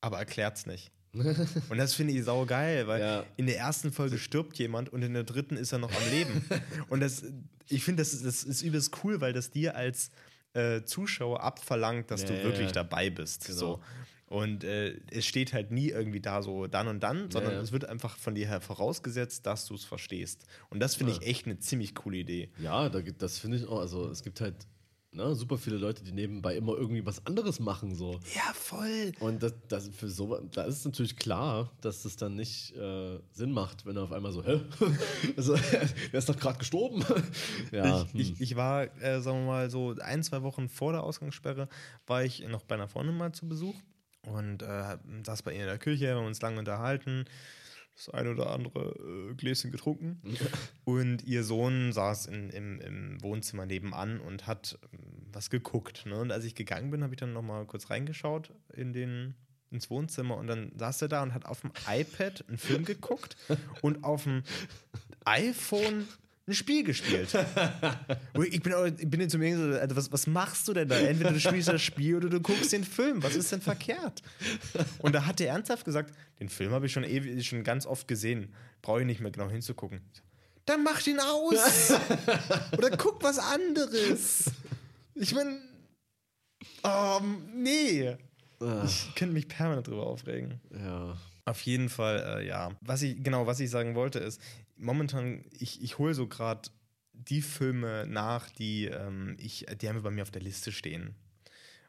aber erklärt es nicht. Und das finde ich saugeil, weil Ja. in der ersten Folge stirbt jemand und in der dritten ist er noch am Leben. und das, ich finde, das, ist- das ist übelst cool, weil das dir als äh, Zuschauer abverlangt, dass du Ja, wirklich ja. dabei bist. Genau. So. Und äh, es steht halt nie irgendwie da so dann und dann, sondern ja. es wird einfach von dir her vorausgesetzt, dass du es verstehst. Und das finde ich echt eine ziemlich coole Idee. Ja, da, gibt- das finde ich auch. Also es gibt halt ne, super viele Leute, die nebenbei immer irgendwie was anderes machen. So. Ja, voll. Und das, das für so, da ist es natürlich klar, dass es dann nicht äh, Sinn macht, wenn er auf einmal so, hä? also, der ist doch gerade gestorben. ja, ich, hm. ich, ich war, äh, sagen wir mal, so ein, zwei Wochen vor der Ausgangssperre, war ich noch bei einer Freundin mal zu Besuch und äh, saß bei ihr in der Küche, haben uns lange unterhalten, das ein oder andere äh, Gläschen getrunken. und ihr Sohn saß in, im, im Wohnzimmer nebenan und hat ähm, was geguckt. Ne? Und als ich gegangen bin, habe ich dann noch mal kurz reingeschaut in den ins Wohnzimmer und dann saß er da und hat auf dem iPad einen Film geguckt und auf dem iPhone ein Spiel gespielt. Ich bin, auch, ich bin jetzt zu mir so, Alter, was, was machst du denn da? Entweder du spielst das Spiel oder du guckst den Film. Was ist denn verkehrt? Und da hat er ernsthaft gesagt, den Film habe ich schon ewig, schon ganz oft gesehen. Brauche ich nicht mehr genau hinzugucken. Dann mach den aus! oder guck was anderes. Ich meine, ähm, nee. Ich könnte mich permanent drüber aufregen. ja. Auf jeden Fall, äh, ja. Was ich, genau, was ich sagen wollte, ist, momentan, ich, ich hole so gerade die Filme nach, die, ähm, ich, die haben bei mir auf der Liste stehen.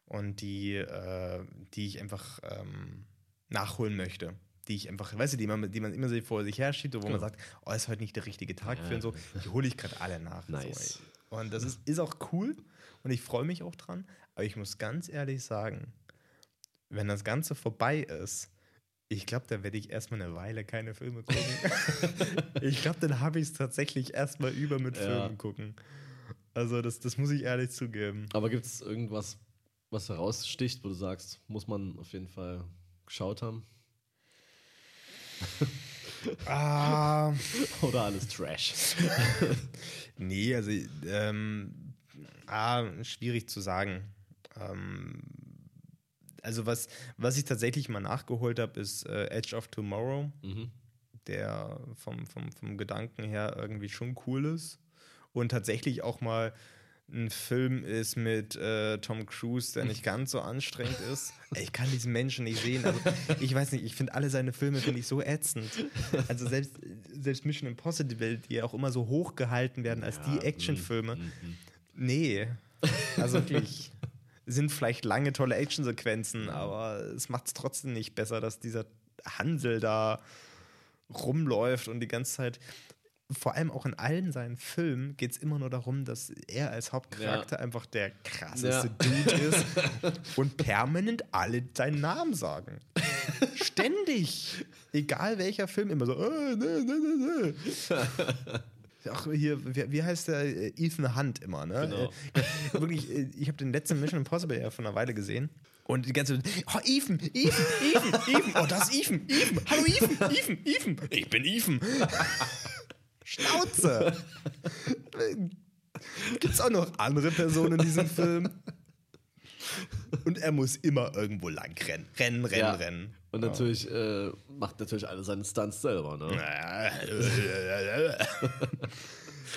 Und die, äh, die ich einfach ähm, nachholen möchte. Die ich einfach, weißt du, die man, die man immer so vor sich her schiebt, wo man Genau. sagt, oh, ist heute nicht der richtige Tag Ja. für und so. Die hole ich gerade alle nach. Nice. So, und das ist, ist auch cool und ich freue mich auch dran. Aber ich muss ganz ehrlich sagen, wenn das Ganze vorbei ist, ich glaube, da werde ich erstmal eine Weile keine Filme gucken. ich glaube, dann habe ich es tatsächlich erstmal über mit Ja. Filmen gucken. Also, das, das muss ich ehrlich zugeben. Aber gibt es irgendwas, was heraussticht, wo du sagst, muss man auf jeden Fall geschaut haben? Ah, Oder alles Trash? nee, also, ähm, ah, schwierig zu sagen. Ähm, also, was, was ich tatsächlich mal nachgeholt habe, ist äh, Edge of Tomorrow. mhm. der vom, vom, vom Gedanken her irgendwie schon cool ist. Und tatsächlich auch mal ein Film ist mit äh, Tom Cruise, der nicht ganz so anstrengend ist. Ich kann diesen Menschen nicht sehen. Also, ich weiß nicht, ich finde alle seine Filme finde ich so ätzend. Also selbst, selbst Mission Impossible, die ja auch immer so hochgehalten werden als die Actionfilme. Mhm. Nee, also wirklich. Sind vielleicht lange tolle Actionsequenzen, aber es macht es trotzdem nicht besser, dass dieser Hansel da rumläuft und die ganze Zeit. Vor allem auch in allen seinen Filmen geht es immer nur darum, dass er als Hauptcharakter einfach der krasseste Ja. Dude ist und permanent alle seinen Namen sagen. Ständig. Egal welcher Film, immer so. Äh, ne, ne, ne, ne. Ach, hier, wie, heißt der? Äh, Ethan Hunt immer, ne? Genau. Äh, wirklich, äh, ich habe den letzten Mission Impossible ja vor einer Weile gesehen. Und die ganze Zeit, oh, Ethan, Ethan, Ethan, Ethan, oh, das ist Ethan, Ethan, hallo Ethan, Ethan, Ethan, ich bin Ethan. Schnauze. Gibt es auch noch andere Personen in diesem Film? Und er muss immer irgendwo lang rennen. Rennen, rennen, Ja. rennen. Und natürlich äh, macht natürlich alle seine Stunts selber, ne?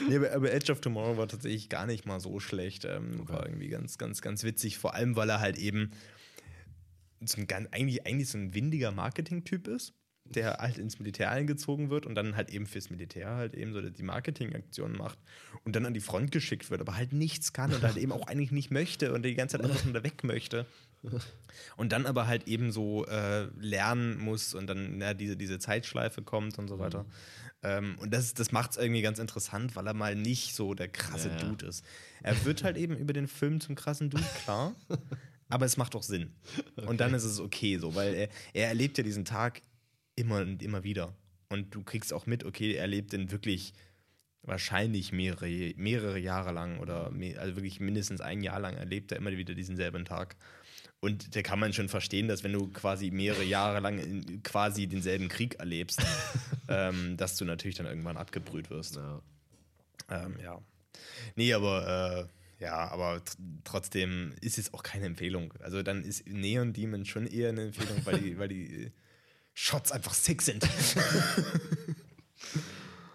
nee, aber, aber Edge of Tomorrow war tatsächlich gar nicht mal so schlecht. Ähm, War irgendwie ganz, ganz, ganz witzig. Vor allem, weil er halt eben so ein, eigentlich, eigentlich so ein windiger Marketing-Typ ist, der halt ins Militär eingezogen wird und dann halt eben fürs Militär halt eben so die Marketingaktionen macht und dann an die Front geschickt wird, aber halt nichts kann und halt eben auch eigentlich nicht möchte und die ganze Zeit einfach nur da weg möchte. Und dann aber halt eben so äh, lernen muss und dann ja, diese, diese Zeitschleife kommt und so weiter. Ähm, und das, das macht es irgendwie ganz interessant, weil er mal nicht so der krasse Ja. Dude ist. Er wird halt eben über den Film zum krassen Dude, klar. aber es macht doch Sinn. Und dann ist es okay so, weil er, er erlebt ja diesen Tag immer und immer wieder. und du kriegst auch mit, okay, er lebt in wirklich wahrscheinlich mehrere, mehrere Jahre lang oder mehr, also wirklich mindestens ein Jahr lang erlebt er immer wieder diesen selben Tag. Und da kann man schon verstehen, dass wenn du quasi mehrere Jahre lang quasi denselben Krieg erlebst, ähm, dass du natürlich dann irgendwann abgebrüht wirst. Ja. Ähm, ja. Nee, aber äh, ja, aber tr- trotzdem ist es auch keine Empfehlung. Also dann ist Neon Demon schon eher eine Empfehlung, weil die, weil die äh, Shots einfach sick sind.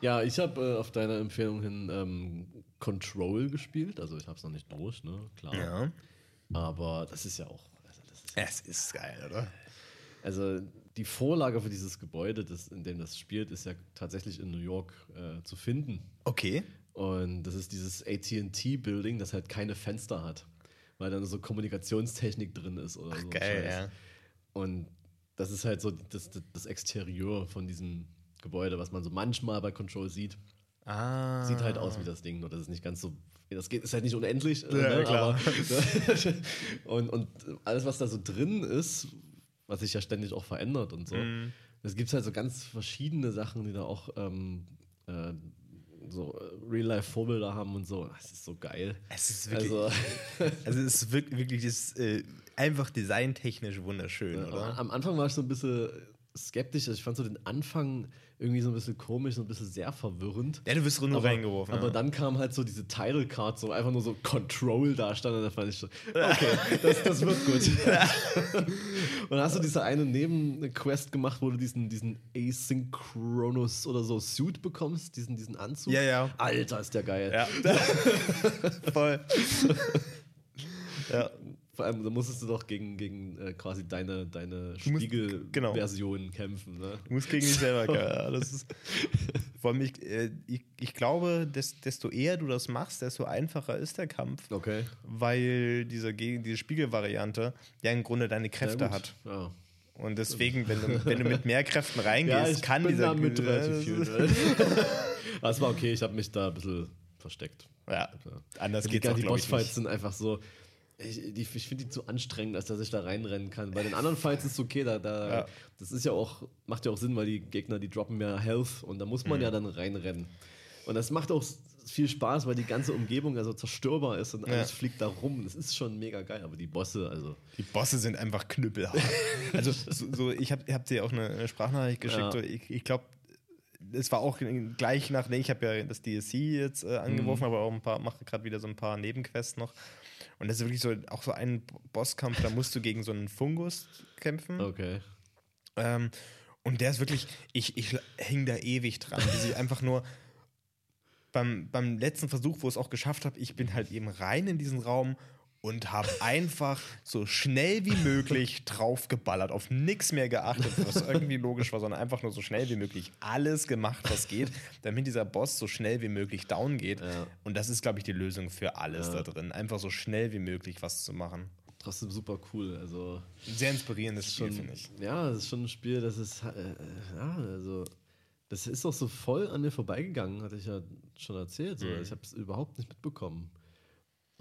Ja, ich habe äh, auf deine Empfehlung hin ähm, Control gespielt. Also ich habe es noch nicht durch, ne? Klar. ja. Aber das ist ja auch. Also, das ist, Es ist geil, oder? also die Vorlage für dieses Gebäude, das, in dem das spielt, ist ja tatsächlich in New York äh, zu finden. Okay. Und das ist dieses ATT-Building, das halt keine Fenster hat. Weil dann so Kommunikationstechnik drin ist oder so. ein Geil, Scheiß. ja. Und das ist halt so das, das, das Exterieur von diesem Gebäude, was man so manchmal bei Control sieht. Ah. Sieht halt aus wie das Ding, nur das ist nicht ganz so. Das geht, ist halt nicht unendlich. äh, Ja, klar. Aber, und, und alles, was da so drin ist, was sich ja ständig auch verändert und so. Mhm. Es gibt halt so ganz verschiedene Sachen, die da auch ähm, äh, so äh, Real-Life-Vorbilder haben und so. Das ist so geil. Es ist wirklich, Also, also, es ist wirklich, wirklich das, äh, einfach designtechnisch wunderschön, oder? am Anfang war ich so ein bisschen skeptisch. Also ich fand so den Anfang irgendwie so ein bisschen komisch, so ein bisschen sehr verwirrend. Ja, du wirst nur aber, reingeworfen. aber ja. dann kam halt so diese Title Card, so einfach nur so Control da stand und da fand ich so, okay, das, das wird gut. und dann hast du diese eine Nebenquest gemacht, wo du diesen, diesen Asynchronous oder so Suit bekommst, diesen, diesen Anzug. Ja, ja. Alter, ist der geil. Ja. Voll. ja. Vor allem, da musstest du doch gegen, gegen äh, quasi deine, deine musst- genau. Spiegel-Version kämpfen. Ne? Du musst gegen dich selber kämpfen. Ja, das ist, vor allem, ich, äh, ich, ich glaube, des, desto eher du das machst, desto einfacher ist der Kampf, Okay. weil diese, diese Spiegelvariante ja im Grunde deine Kräfte Ja, hat. Ja. Und deswegen, wenn du, wenn du mit mehr Kräften Ja, reingehst, ich kann bin dieser da mit Ja, relativ viel. das Ne? Aber es war okay, ich habe mich da ein bisschen versteckt. Ja, Ja. anders die, geht's auch, die Bossfights sind einfach so. Ich, ich finde die zu anstrengend, als dass ich da reinrennen kann. Bei den anderen Fights ist es okay, da, da Ja. das ist ja auch, macht ja auch Sinn, weil die Gegner, die droppen mehr Health und da muss man Mhm. ja dann reinrennen. Und das macht auch viel Spaß, weil die ganze Umgebung also zerstörbar ist und alles Ja. fliegt da rum. Das ist schon mega geil, aber die Bosse, also. Die Bosse sind einfach knüppelhart. also, so, so, ich habe hab dir auch eine, Sprachnachricht geschickt. Ja. So, ich ich glaube, es war auch gleich nach, nee, ich habe ja das DSC jetzt äh, angeworfen, aber auch ein paar, mache gerade wieder so ein paar Nebenquests noch. Und das ist wirklich so, auch so ein Bosskampf, da musst du gegen so einen Fungus kämpfen. Okay. Ähm, und der ist wirklich, ich, ich hänge da ewig dran. Wie sie einfach nur beim, beim letzten Versuch, wo ich es auch geschafft habe, ich bin halt eben rein in diesen Raum und habe einfach so schnell wie möglich draufgeballert, auf nichts mehr geachtet, was irgendwie logisch war, sondern einfach nur so schnell wie möglich alles gemacht, was geht, damit dieser Boss so schnell wie möglich down geht. Ja. Und das ist, glaube ich, die Lösung für alles Ja. da drin. Einfach so schnell wie möglich was zu machen. Trotzdem super cool. Also. Ein sehr inspirierendes Spiel, finde ich. Ja, das ist schon ein Spiel, das ist, äh, ja, also, das ist auch so voll an mir vorbeigegangen, hatte ich ja schon erzählt. So. Mhm. Ich habe es überhaupt nicht mitbekommen.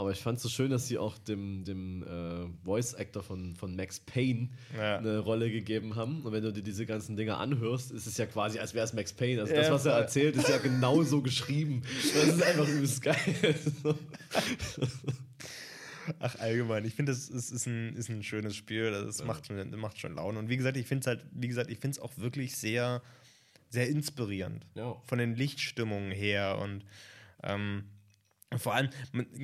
Aber ich fand es so schön, dass sie auch dem, dem äh, Voice-Actor von, von Max Payne Ja. eine Rolle gegeben haben. Und wenn du dir diese ganzen Dinge anhörst, ist es ja quasi, als wäre es Max Payne. Also das, Ja, was er erzählt, ist ja genauso geschrieben. Das ist einfach übelst geil. Ach, allgemein. Ich finde, es ist, ist, ein, ist ein schönes Spiel. Das macht, schon, macht schon Laune. Und wie gesagt, ich finde es halt, wie gesagt, ich finde es auch wirklich sehr, sehr inspirierend. Ja. Von den Lichtstimmungen her und ähm, vor allem,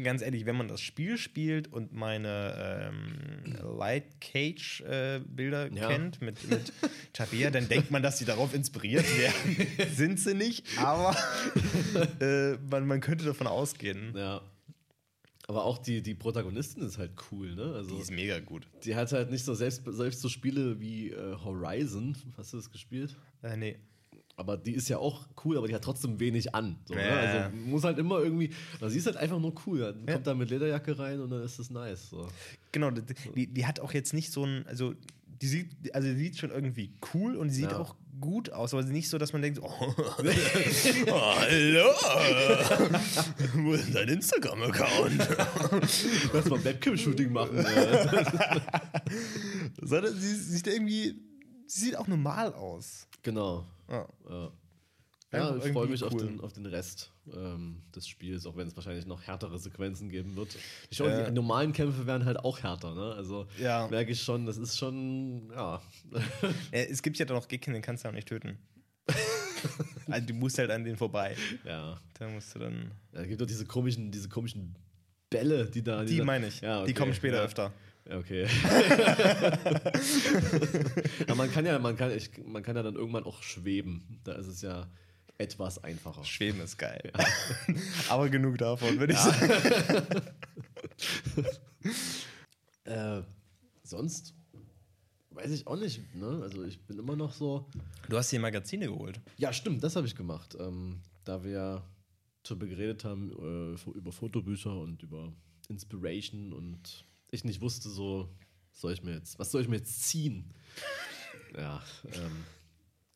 ganz ehrlich, wenn man das Spiel spielt und meine ähm, Light Cage äh, Bilder Ja. kennt mit, mit Tabea, dann denkt man, dass sie darauf inspiriert werden. Sind sie nicht, aber äh, man, man könnte davon ausgehen. ja. Aber auch die, die Protagonistin ist halt cool, ne? Also, Die ist mega gut. Die hat halt nicht so selbst, selbst so Spiele wie äh, Horizon. Hast du das gespielt? Äh, nee. Aber die ist ja auch cool, aber die hat trotzdem wenig an. So, ne? Ja, ja. Also muss halt immer irgendwie. Also sie ist halt einfach nur cool. Dann Ja. kommt da mit Lederjacke rein und dann ist das nice. So. Genau, die, die, hat auch jetzt nicht so ein, also die sieht, also die sieht schon irgendwie cool und sie sieht Ja. auch gut aus, aber nicht so, dass man denkt, oh, oh hallo, wo ist dein Instagram-Account? Lass mal Webcam-Shooting machen. Sondern sie sieht irgendwie sie sieht auch normal aus. Genau. Ja. Ja, ja ich freue mich auf, cool. den, auf den Rest ähm, des Spiels, auch wenn es wahrscheinlich noch härtere Sequenzen geben wird. Ich glaube, Äh. die normalen Kämpfe werden halt auch härter, ne? Also Ja. merke ich schon, das ist schon, ja. Äh, es gibt ja doch noch Gegner, den kannst du auch nicht töten. also, du musst halt an den vorbei. ja. Da musst du dann. Ja, Es gibt doch diese komischen, diese komischen Bälle, die da. Die da, meine ich. Ja, Die okay, kommen später ja. öfter. Ja, Okay. ja, man kann ja, man kann, ich, man kann ja dann irgendwann auch schweben. Da ist es ja etwas einfacher. Schweben ist geil. Aber genug davon, würde ich sagen. Äh, sonst weiß ich auch nicht, ne? Also ich bin immer noch so. Du hast die Magazine geholt. Ja, stimmt, das habe ich gemacht. Ähm, da wir darüber geredet haben, äh, über Fotobücher und über Inspiration und ich nicht wusste, so, soll ich mir jetzt, was soll ich mir jetzt ziehen? Ja, ähm,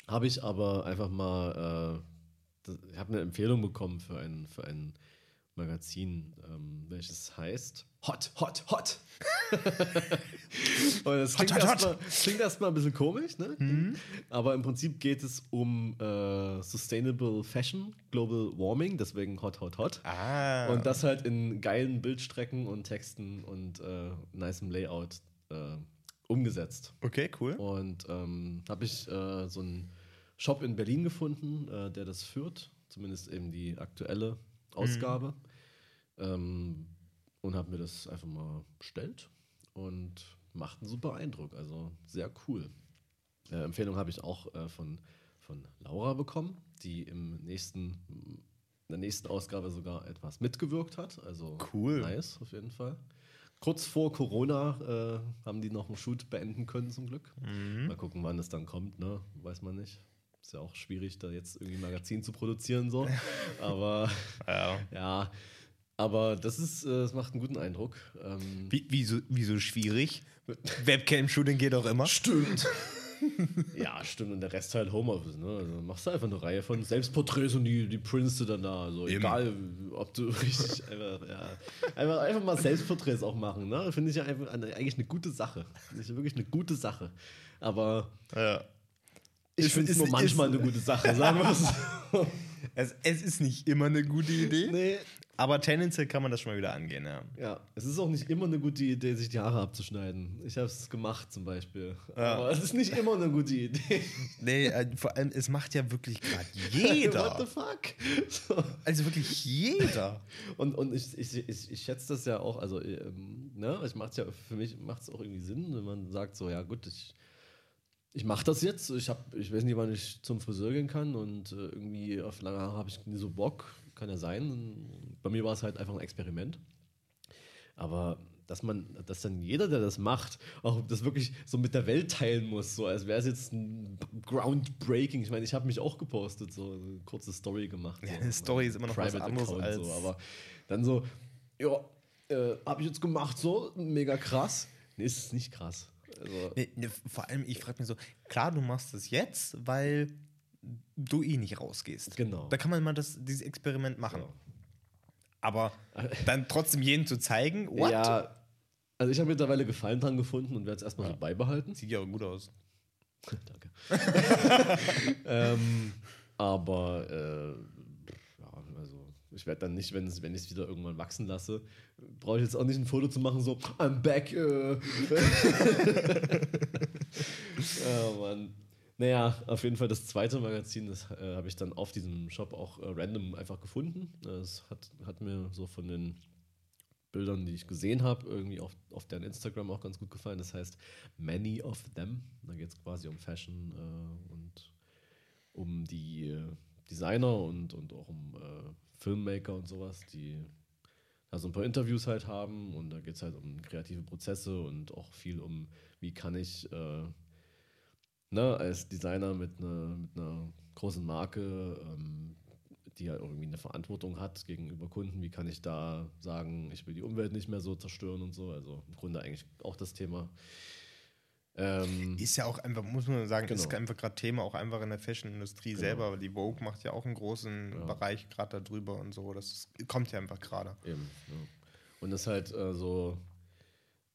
habe ich aber einfach mal, äh, ich habe eine Empfehlung bekommen für ein, für ein Magazin, ähm, welches heißt Hot, Hot, Hot. Und das klingt erstmal erstmal ein bisschen komisch, ne? Aber im Prinzip geht es um äh, Sustainable Fashion, Global Warming, deswegen Hot, Hot, Hot. Ah. Und das halt in geilen Bildstrecken und Texten und äh, nicem Layout äh, umgesetzt. Okay, cool. Und ähm, habe ich äh, so einen Shop in Berlin gefunden, äh, der das führt, zumindest eben die aktuelle Ausgabe. Ähm, und habe mir das einfach mal bestellt und macht einen super Eindruck. Also sehr cool. Äh, Empfehlung habe ich auch äh, von, von Laura bekommen, die im nächsten, in der nächsten Ausgabe sogar etwas mitgewirkt hat. Also Cool. nice auf jeden Fall. Kurz vor Corona äh, haben die noch einen Shoot beenden können, zum Glück. Mal gucken, wann es dann kommt, ne? Weiß man nicht. Ist ja auch schwierig, da jetzt irgendwie ein Magazin zu produzieren, so. Aber Ja. ja, aber das ist, äh, das macht einen guten Eindruck. Ähm, Wie, wieso, wieso schwierig? Webcam-Shooting geht auch immer. Stimmt. ja, stimmt. Und der Rest halt Homeoffice, ne? Also machst du einfach eine Reihe von Selbstporträts und die, die printst du dann da. Also Eben. egal, ob du richtig einfach, ja, einfach, einfach mal Selbstporträts auch machen, ne? Finde ich ja einfach eigentlich eine gute Sache. Finde ich ja wirklich eine gute Sache. Aber Ja. ich finde es nur manchmal eine gute Sache, sagen wir es. Es, es ist nicht immer eine gute Idee, Nee. Aber tendenziell kann man das schon mal wieder angehen, ja. Ja, es ist auch nicht immer eine gute Idee, sich die Haare abzuschneiden. Ich habe es gemacht zum Beispiel. Ja. Aber es ist nicht immer eine gute Idee. Nee, äh, vor allem, es macht ja wirklich gerade What the jeder. fuck? So. Also wirklich jeder. Und, und ich, ich, ich, ich schätze das ja auch, also ähm, ne, ich macht's ja, für mich macht es auch irgendwie Sinn, wenn man sagt so, ja gut, ich, ich mache das jetzt, ich, hab, ich weiß nicht, wann ich zum Friseur gehen kann und äh, irgendwie auf lange Haare habe ich nie so Bock, kann ja sein. Bei mir war es halt einfach ein Experiment. Aber dass man, dass dann jeder, der das macht, auch das wirklich so mit der Welt teilen muss, so als wäre es jetzt ein Groundbreaking. Ich meine, ich habe mich auch gepostet, so eine kurze Story gemacht. Ja, so, eine Story ist immer noch was Private anderes Account als- so, aber dann so, ja, äh, habe ich jetzt gemacht, so mega krass. Nee, ist es nicht krass. Also, Nee, nee, vor allem, ich frage mich so, klar, du machst es jetzt, weil du eh nicht rausgehst. Genau. Da kann man mal das, dieses Experiment machen. Genau. Aber dann trotzdem jeden zu zeigen, what? ja, also ich habe mittlerweile Gefallen dran gefunden und werde es erstmal so beibehalten. Sieht ja auch gut aus. Danke. ähm, aber äh, ja, also ich werde dann nicht, wenn ich es wieder irgendwann wachsen lasse, brauche ich jetzt auch nicht ein Foto zu machen, so I'm back. Äh. oh Mann. Naja, auf jeden Fall das zweite Magazin, das äh, habe ich dann auf diesem Shop auch äh, random einfach gefunden. Das hat, hat mir so von den Bildern, die ich gesehen habe, irgendwie auf, auf deren Instagram auch ganz gut gefallen. Das heißt Many of Them. Da geht es quasi um Fashion äh, und um die äh, Designer und, und auch um äh, Filmmaker und sowas, die da so ein paar Interviews halt haben. Und da geht es halt um kreative Prozesse und auch viel um, wie kann ich äh, ne, als Designer mit einer mit einer großen Marke ähm, die ja irgendwie eine Verantwortung hat gegenüber Kunden. Wie kann ich da sagen, ich will die Umwelt nicht mehr so zerstören und so? Also im Grunde eigentlich auch das Thema. Ähm, Ist ja auch einfach, muss man sagen, ist Genau. einfach gerade Thema auch einfach in der Fashion-Industrie selber. Die Vogue macht ja auch einen großen Ja. Bereich gerade darüber und so. Das kommt ja einfach gerade. eben, ja. Und das halt äh, so,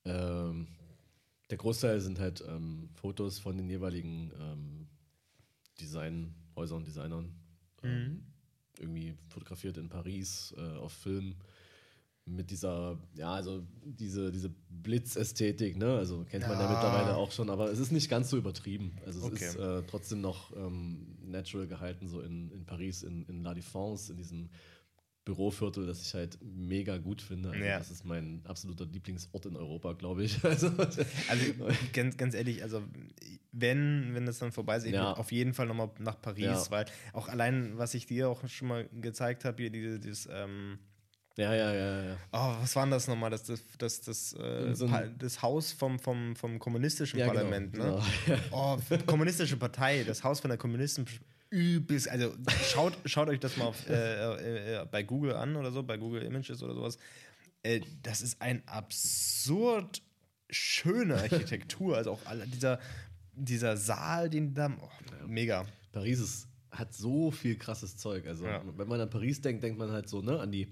ähm, Der Großteil sind halt ähm, Fotos von den jeweiligen ähm, Designhäusern, Designern. Ähm, irgendwie fotografiert in Paris, äh, auf Film. Mit dieser, ja, also diese, diese Blitzästhetik, ne? Also kennt man ja Ja. mittlerweile auch schon, aber es ist nicht ganz so übertrieben. Also es Okay. ist äh, trotzdem noch ähm, natural gehalten, so in, in Paris, in, in La Défense, in diesem Büroviertel, das ich halt mega gut finde. Also Ja. Das ist mein absoluter Lieblingsort in Europa, glaube ich. Also, Also ganz, ganz ehrlich, also wenn, wenn das dann vorbei ist, ich Ja. auf jeden Fall nochmal nach Paris, Ja. weil auch allein, was ich dir auch schon mal gezeigt habe, hier diese, dieses, ähm, ja, ja, ja, ja. oh, was war denn das nochmal? Das, das, das, das, äh, So das Haus vom, vom, vom kommunistischen Ja, genau, Parlament, genau. ne? Oh, kommunistische Partei, das Haus von der kommunistischen übelst, also schaut, schaut euch das mal auf, äh, äh, bei Google an oder so, bei Google Images oder sowas. Äh, das ist ein absurd schöne Architektur, also auch alle, dieser, dieser Saal, den da, oh, mega. Paris ist, hat so viel krasses Zeug. Also, Ja. wenn man an Paris denkt, denkt man halt so ne, an die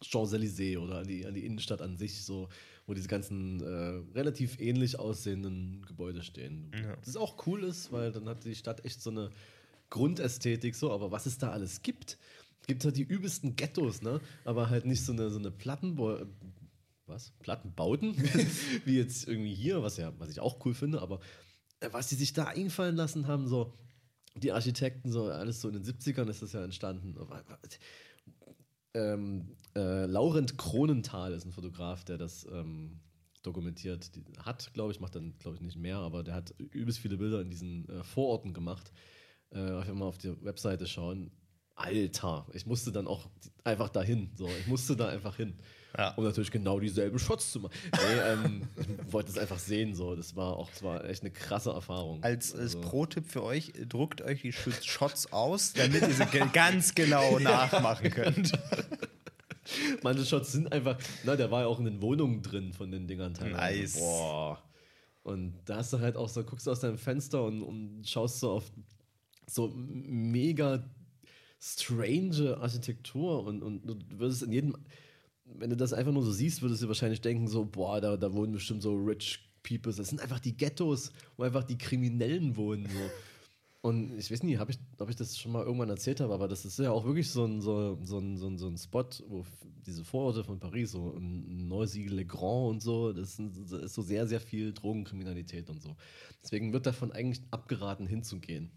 Champs-Élysées oder an die, an die Innenstadt an sich, so, wo diese ganzen äh, relativ ähnlich aussehenden Gebäude stehen. Ja. Das auch cool ist, weil dann hat die Stadt echt so eine Grundästhetik, so, aber was es da alles gibt, gibt halt die übelsten Ghettos, ne? Aber halt nicht so eine, so eine Plattenbau. Was? Plattenbauten? Wie jetzt irgendwie hier, was ja, was ich auch cool finde, aber äh, was die sich da einfallen lassen haben, so die Architekten, so alles so in den 70ern ist das ja entstanden. Ähm, äh, Laurent Kronenthal ist ein Fotograf, der das ähm, dokumentiert. Die, hat, glaube ich, macht dann, glaube ich, nicht mehr, aber der hat übelst viele Bilder in diesen äh, Vororten gemacht. Äh, einfach mal auf die Webseite schauen. Alter, ich musste dann auch einfach dahin. So, ich musste da einfach hin. Ja. Um natürlich genau dieselben Shots zu machen. Nee, ähm, ich wollte es einfach sehen. So. Das war auch, das war echt eine krasse Erfahrung. Als, als Also- Pro-Tipp für euch, druckt euch die Shots aus, damit ihr sie ganz genau nachmachen könnt. Manche Shots sind einfach, na, der war ja auch in den Wohnungen drin von den Dingern teilweise. Nice. Boah. Und da hast du halt auch so, guckst du aus deinem Fenster und, und schaust so auf so mega strange Architektur und, und du würdest in jedem, wenn du das einfach nur so siehst, würdest du wahrscheinlich denken, so, boah, da, da wohnen bestimmt so rich people. Das sind einfach die Ghettos, wo einfach die Kriminellen wohnen. So. Und ich weiß nicht, hab ich, ob ich das schon mal irgendwann erzählt habe, aber das ist ja auch wirklich so ein, so, so ein, so ein, so ein Spot, wo diese Vororte von Paris, so ein Noisy-le-Grand und so, das ist so sehr, sehr viel Drogenkriminalität und so. Deswegen wird davon eigentlich abgeraten, hinzugehen.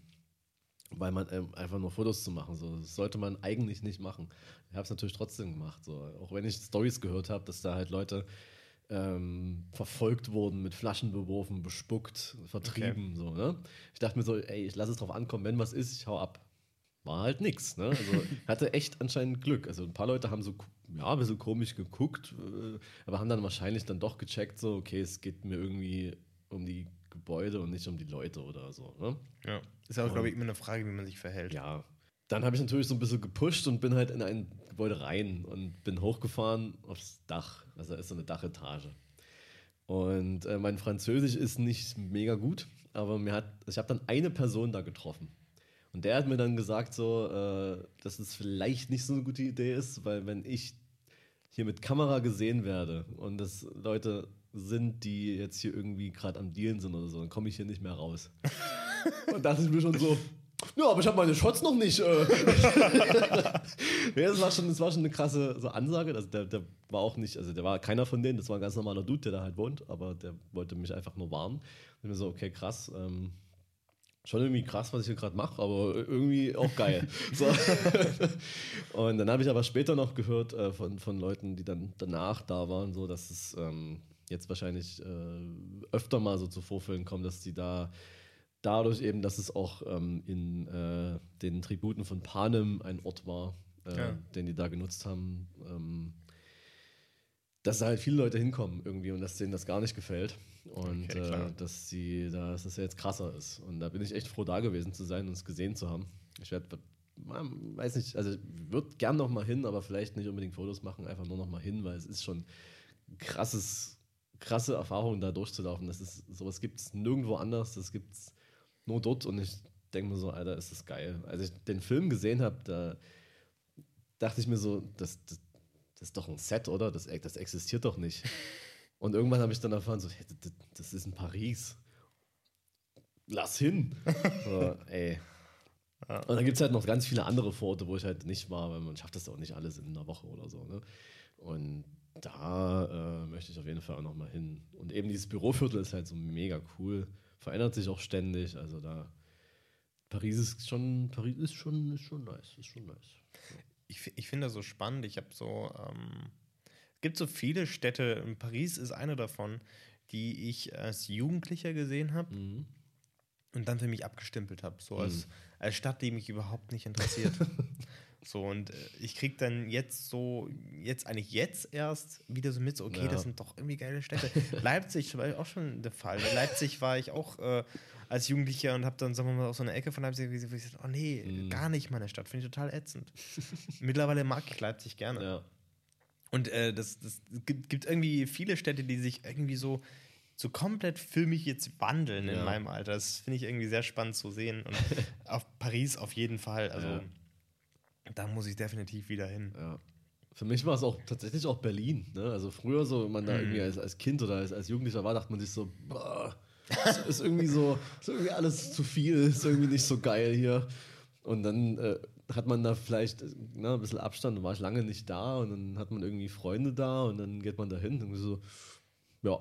Weil man ähm, einfach nur Fotos zu machen, so. das sollte man eigentlich nicht machen. Ich habe es natürlich trotzdem gemacht, so. auch wenn ich Stories gehört habe, dass da halt Leute ähm, verfolgt wurden, mit Flaschen beworfen, bespuckt, vertrieben. So, ne? Ich dachte mir so, ey, ich lasse es drauf ankommen, wenn was ist, ich hau ab. War halt nix. Ne? Also hatte echt anscheinend Glück. Also ein paar Leute haben so ja, ein bisschen komisch geguckt, äh, aber haben dann wahrscheinlich dann doch gecheckt, so, okay, es geht mir irgendwie um die Gebäude und nicht um die Leute oder so. Ne? Ja. Ist auch, glaube ich, immer eine Frage, wie man sich verhält. Ja. Dann habe ich natürlich so ein bisschen gepusht und bin halt in ein Gebäude rein und bin hochgefahren aufs Dach. Also da ist so eine Dachetage. Und äh, mein Französisch ist nicht mega gut, aber mir hat, ich habe dann eine Person da getroffen. Und der hat mir dann gesagt, so, äh, dass es vielleicht nicht so eine gute Idee ist, weil wenn ich hier mit Kamera gesehen werde und das Leute sind, die jetzt hier irgendwie gerade am Dealen sind oder so, dann komme ich hier nicht mehr raus. und dachte ich mir schon so, ja, aber ich habe meine Shots noch nicht. Äh. ja, das war, schon, das war schon eine krasse so Ansage. Also der, der war auch nicht, also der war keiner von denen, das war ein ganz normaler Dude, der da halt wohnt, aber der wollte mich einfach nur warnen. Und ich mir so, okay, krass. Ähm, schon irgendwie krass, was ich hier gerade mache, aber irgendwie auch geil. so. Und dann habe ich aber später noch gehört äh, von, von Leuten, die dann danach da waren, so dass es ähm, jetzt wahrscheinlich äh, öfter mal so zu Vorfällen kommt, dass die da dadurch eben, dass es auch ähm, in äh, den Tributen von Panem ein Ort war, äh, Ja. den die da genutzt haben, ähm, dass da halt viele Leute hinkommen irgendwie und dass denen das gar nicht gefällt. Und Okay, äh, dass sie, da- dass das ja jetzt krasser ist. Und da bin ich echt froh, da gewesen zu sein und es gesehen zu haben. Ich werde, weiß nicht, also würde gern noch mal hin, aber vielleicht nicht unbedingt Fotos machen, einfach nur noch mal hin, weil es ist schon krasses, krasse Erfahrung, da durchzulaufen. Das ist, sowas gibt es nirgendwo anders, das gibt es nur dort und ich denke mir so, Alter, ist das geil. Als ich den Film gesehen habe, da dachte ich mir so, das, das, das ist doch ein Set, oder? Das, das existiert doch nicht. Und irgendwann habe ich dann erfahren, so, hey, das, das ist in Paris. Lass hin. so, ey. Und dann gibt es halt noch ganz viele andere Vororte, wo ich halt nicht war, weil man schafft das auch nicht alles in einer Woche oder so. Ne? Und da äh, möchte ich auf jeden Fall auch noch mal hin. Und eben dieses Büroviertel ist halt so mega cool, verändert sich auch ständig. Also da Paris ist schon, Paris ist schon, ist schon nice, ist schon nice. Ich, ich finde das so spannend. Ich habe so, ähm, gibt so viele Städte. Paris ist eine davon, die ich als Jugendlicher gesehen habe Mhm. und dann für mich abgestempelt habe. So als, als Stadt, die mich überhaupt nicht interessiert. so und äh, ich krieg dann jetzt so, jetzt eigentlich jetzt erst wieder so mit, so, okay, Ja. das sind doch irgendwie geile Städte. Leipzig war auch schon der Fall. In Leipzig war ich auch äh, als Jugendlicher und habe dann, sagen wir mal, aus so einer Ecke von Leipzig, wo ich gesagt, oh nee, Mhm. gar nicht meine Stadt, finde ich total ätzend. Mittlerweile mag ich Leipzig gerne. Ja. Und äh, das, das gibt, gibt irgendwie viele Städte, die sich irgendwie so, so komplett für mich jetzt wandeln in Ja. meinem Alter. Das finde ich irgendwie sehr spannend zu sehen. Und auf Paris auf jeden Fall. Also Ja. Da muss ich definitiv wieder hin. Ja. Für mich war es auch tatsächlich auch Berlin. Ne? Also früher so, wenn man da irgendwie als, als Kind oder als, als Jugendlicher war, dachte man sich so, boah, das ist irgendwie so, ist irgendwie alles zu viel, ist irgendwie nicht so geil hier. Und dann äh, hat man da vielleicht ne, ein bisschen Abstand, dann war ich lange nicht da und dann hat man irgendwie Freunde da und dann geht man da hin und so, ja,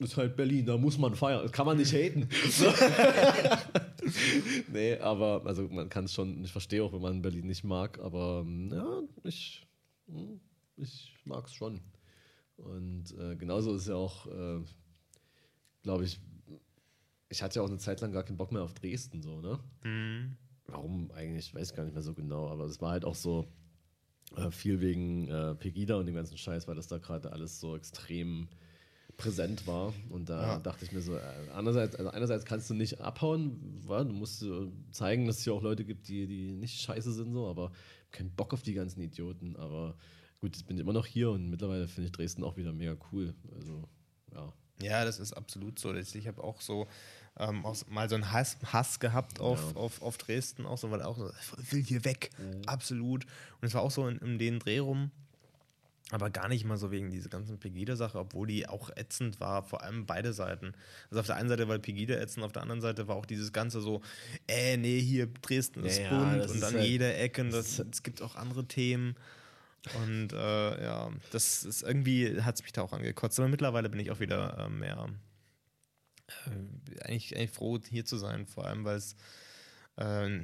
ist halt Berlin, da muss man feiern, kann man nicht haten. Nee, aber also man kann es schon, ich verstehe auch, wenn man Berlin nicht mag, aber ähm, ja, ich, hm, ich mag es schon. Und äh, genauso ist ja auch, äh, glaube ich, ich hatte ja auch eine Zeit lang gar keinen Bock mehr auf Dresden, so, ne? Mhm. Warum eigentlich, weiß ich gar nicht mehr so genau, aber es war halt auch so äh, viel wegen äh, Pegida und dem ganzen Scheiß, weil das da gerade alles so extrem präsent war. Und da Ja. dachte ich mir so, äh, andererseits, also einerseits kannst du nicht abhauen, weil du musst äh, zeigen, dass es hier auch Leute gibt, die, die nicht scheiße sind, so, aber keinen Bock auf die ganzen Idioten. Aber gut, jetzt bin ich immer noch hier und mittlerweile finde ich Dresden auch wieder mega cool. Also, ja. Ja, das ist absolut so. Ich habe auch so ähm, auch mal so einen Hass, Hass gehabt auf, Ja. auf, auf Dresden, auch so, weil auch so, ich will hier weg. Absolut. Und es war auch so in, in den Dreh rum. Aber gar nicht mal so wegen dieser ganzen Pegida-Sache, obwohl die auch ätzend war, vor allem beide Seiten. Also auf der einen Seite war Pegida ätzend, auf der anderen Seite war auch dieses Ganze so, äh, nee, hier Dresden ist Ja, bunt und an halt- jeder Ecke das, es gibt auch andere Themen. Und äh, ja, das ist irgendwie, hat es mich da auch angekotzt. Aber mittlerweile bin ich auch wieder äh, mehr äh, eigentlich, eigentlich froh, hier zu sein, vor allem, weil es äh,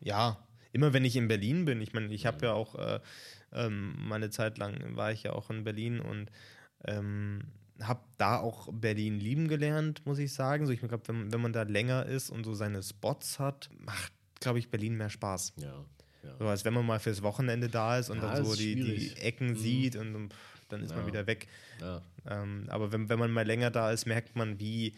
ja, immer wenn ich in Berlin bin, ich meine, ich habe ja auch äh, ähm, meine Zeit lang war ich ja auch in Berlin und ähm, habe da auch Berlin lieben gelernt, muss ich sagen. So, ich glaube, wenn, wenn man da länger ist und so seine Spots hat, macht, glaube ich, Berlin mehr Spaß. Ja. ja. So als wenn man mal fürs Wochenende da ist und Ja, dann so die, die. Ecken Mhm. sieht und, dann ist man Ja. wieder weg. ja. Ähm, aber wenn, wenn man mal länger da ist, merkt man, wie,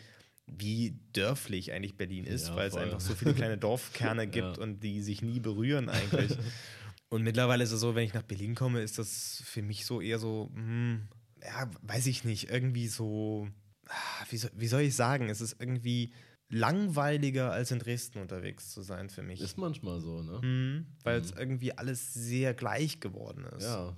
wie dörflich eigentlich Berlin ist, weil es voll. einfach so viele kleine Dorfkerne gibt und die sich nie berühren eigentlich. und mittlerweile ist es so, wenn ich nach Berlin komme, ist das für mich so eher so, hm, ja, weiß ich nicht, irgendwie so, ah, wie soll, wie soll ich sagen, es ist irgendwie langweiliger als in Dresden unterwegs zu sein für mich. Ist manchmal so, ne? Hm, weil es irgendwie alles sehr gleich geworden ist. Ja.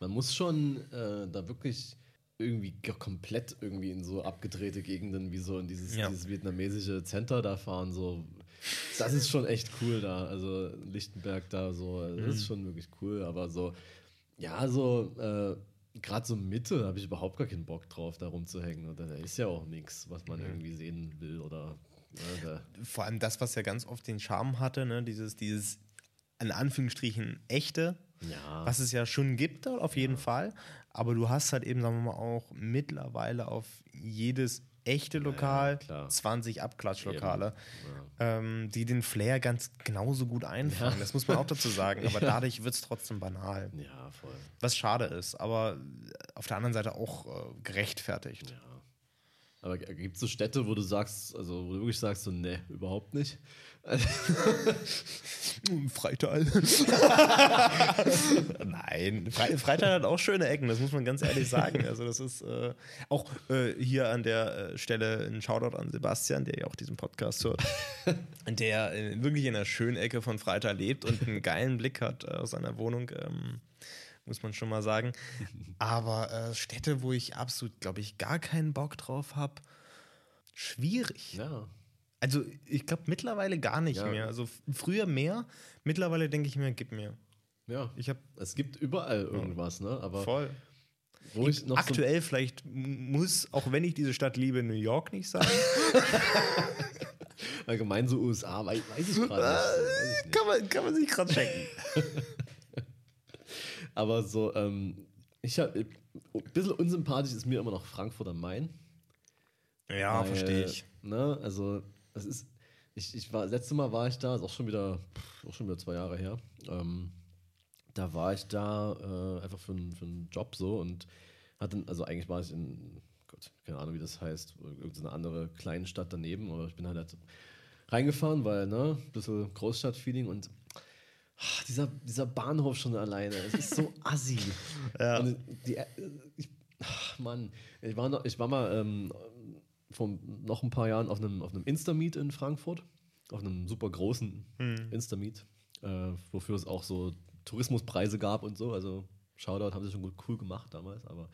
Man muss schon äh, da wirklich irgendwie komplett irgendwie in so abgedrehte Gegenden wie so in dieses, Ja. dieses vietnamesische Center da fahren. So. Das ist schon echt cool da. Also Lichtenberg da so, das Mhm. ist schon wirklich cool. Aber so, ja, so äh, gerade so Mitte habe ich überhaupt gar keinen Bock drauf, da rumzuhängen. Und da ist ja auch nichts, was man irgendwie sehen will oder. Ja, da, vor allem das, was ja ganz oft den Charme hatte, ne? dieses, dieses in Anführungsstrichen echte, ja. was es ja schon gibt, auf jeden Fall. Aber du hast halt eben, sagen wir mal, auch mittlerweile auf jedes echte Lokal klar. 20 Abklatschlokale, ja. ähm, die den Flair ganz genauso gut einfangen. Ja. Das muss man auch dazu sagen. Aber dadurch wird es trotzdem banal. ja, voll. Was schade ist, aber auf der anderen Seite auch äh, gerechtfertigt. Ja. Aber gibt es so Städte, wo du sagst, also wo du wirklich sagst, so, ne, überhaupt nicht? Freital. Nein, Fre Freital hat auch schöne Ecken, das muss man ganz ehrlich sagen. Also das ist äh, auch äh, hier an der äh, Stelle ein Shoutout an Sebastian, der ja auch diesen Podcast hört, der äh, wirklich in einer schönen Ecke von Freital lebt und einen geilen Blick hat äh, aus seiner Wohnung. Ähm, muss man schon mal sagen. Aber äh, Städte, wo ich absolut, glaube ich, gar keinen Bock drauf habe, schwierig. Ja. Also ich glaube mittlerweile gar nicht Ja. mehr. Also früher mehr, mittlerweile denke ich mir, gib mir. Ja. Ich habe Es gibt überall irgendwas, ne? Aber voll. wo ich noch so Aktuell vielleicht m- muss, auch wenn ich diese Stadt liebe, New York nicht sagen. allgemein so USA, weiß, weiß ich gerade nicht. Kann, man, kann man sich gerade schenken. Aber so, ähm, ich habe ein bisschen unsympathisch ist mir immer noch Frankfurt am Main. Ja, Weil, verstehe ich. Ne, also, das ist, ich, ich war, letztes Mal war ich da, ist auch schon wieder, pff, auch schon wieder zwei Jahre her. Ähm, da war ich da äh, einfach für, einen- für einen Job so und hatte, also eigentlich war ich in, Gott, keine Ahnung, wie das heißt, irgendeine andere kleine Stadt daneben, aber ich bin halt, halt reingefahren, weil, ne, ein bisschen Großstadtfeeling und ah, dieser, dieser Bahnhof schon alleine, es ist so assi. Ja. Die, äh, ich, ach, Mann, ich war, noch, ich war mal ähm, vor noch ein paar Jahren auf einem, auf einem Insta-Meet in Frankfurt, auf einem super großen Insta-Meet, äh, wofür es auch so Tourismuspreise gab und so. Also Shoutout haben sie schon gut cool gemacht damals, aber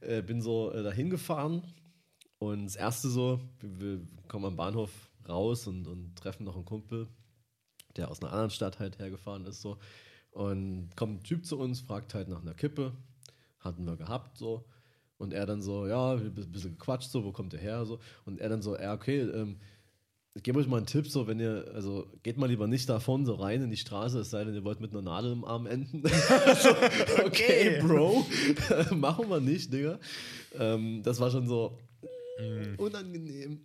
äh, bin so äh, dahin gefahren und das erste so, wir, wir kommen am Bahnhof raus und, und treffen noch einen Kumpel, der aus einer anderen Stadt halt hergefahren ist so und kommt ein Typ zu uns, fragt halt nach einer Kippe, hatten wir gehabt so und er dann so, ja, ein bisschen gequatscht so, wo kommt der her so und er dann so, ja okay, ähm, ich gebe euch mal einen Tipp, so wenn ihr, also geht mal lieber nicht davon so rein in die Straße, es sei denn, ihr wollt mit einer Nadel im Arm enden. so, okay, Okay. Bro, machen wir nicht, Digga. Ähm, das war schon so unangenehm.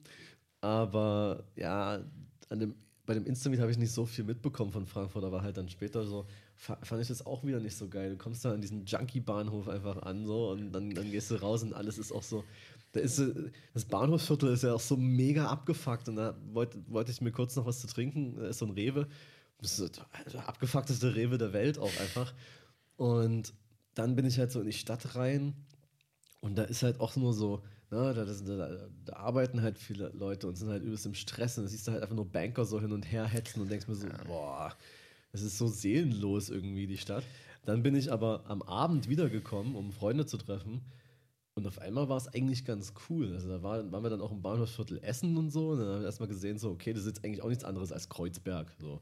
Aber ja, an dem, bei dem Instameet habe ich nicht so viel mitbekommen von Frankfurt, aber halt dann später so fa- fand ich das auch wieder nicht so geil. Du kommst da an diesen Junkie-Bahnhof einfach an so und dann, dann gehst du raus und alles ist auch so. Da ist, das Bahnhofsviertel ist ja auch so mega abgefuckt und da wollte wollte ich mir kurz noch was zu trinken. Da ist so ein Rewe. Das ist so der abgefuckteste Rewe der Welt auch einfach. Und dann bin ich halt so in die Stadt rein und da ist halt auch nur so, ne, da, das, da, da arbeiten halt viele Leute und sind halt übelst im Stress und da siehst du halt einfach nur Banker so hin und her hetzen und denkst mir so, boah, das ist so seelenlos irgendwie, die Stadt. Dann bin ich aber am Abend wiedergekommen, um Freunde zu treffen. Und auf einmal war es eigentlich ganz cool. Also da war, waren wir dann auch im Bahnhofsviertel Essen und so. Und dann haben wir erstmal gesehen, so, okay, das ist jetzt eigentlich auch nichts anderes als Kreuzberg. So.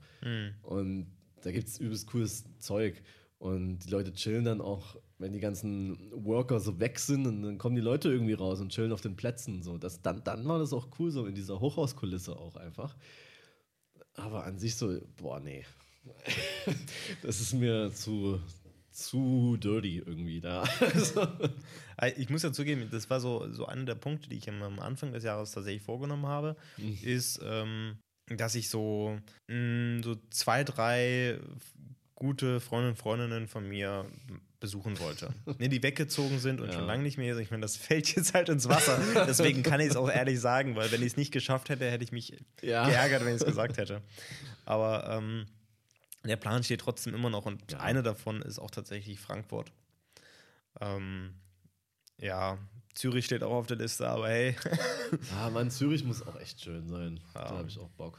Und da gibt es übelst cooles Zeug. Und die Leute chillen dann auch, wenn die ganzen Worker so weg sind, und dann kommen die Leute irgendwie raus und chillen auf den Plätzen. So. Das, dann, dann war das auch cool, so in dieser Hochhauskulisse auch einfach. Aber an sich so, boah, nee. das ist mir zu, zu dirty irgendwie da. Also, Ich muss ja zugeben, das war so, so einer der Punkte, die ich am- am Anfang des Jahres tatsächlich vorgenommen habe, Mhm. ist, ähm, dass ich so, mh, so zwei, drei gute Freundinnen und Freundinnen von mir besuchen wollte. ne, die weggezogen sind und Ja. schon lange nicht mehr hier sind. Ich meine, das fällt jetzt halt ins Wasser. Deswegen kann ich es auch ehrlich sagen, weil wenn ich es nicht geschafft hätte, hätte ich mich Ja. geärgert, wenn ich es gesagt hätte. Aber ähm, der Plan steht trotzdem immer noch und Ja. eine davon ist auch tatsächlich Frankfurt. Ähm, ja, Zürich steht auch auf der Liste, aber hey, ah, Mann, Zürich muss auch echt schön sein. Da habe ich auch Bock.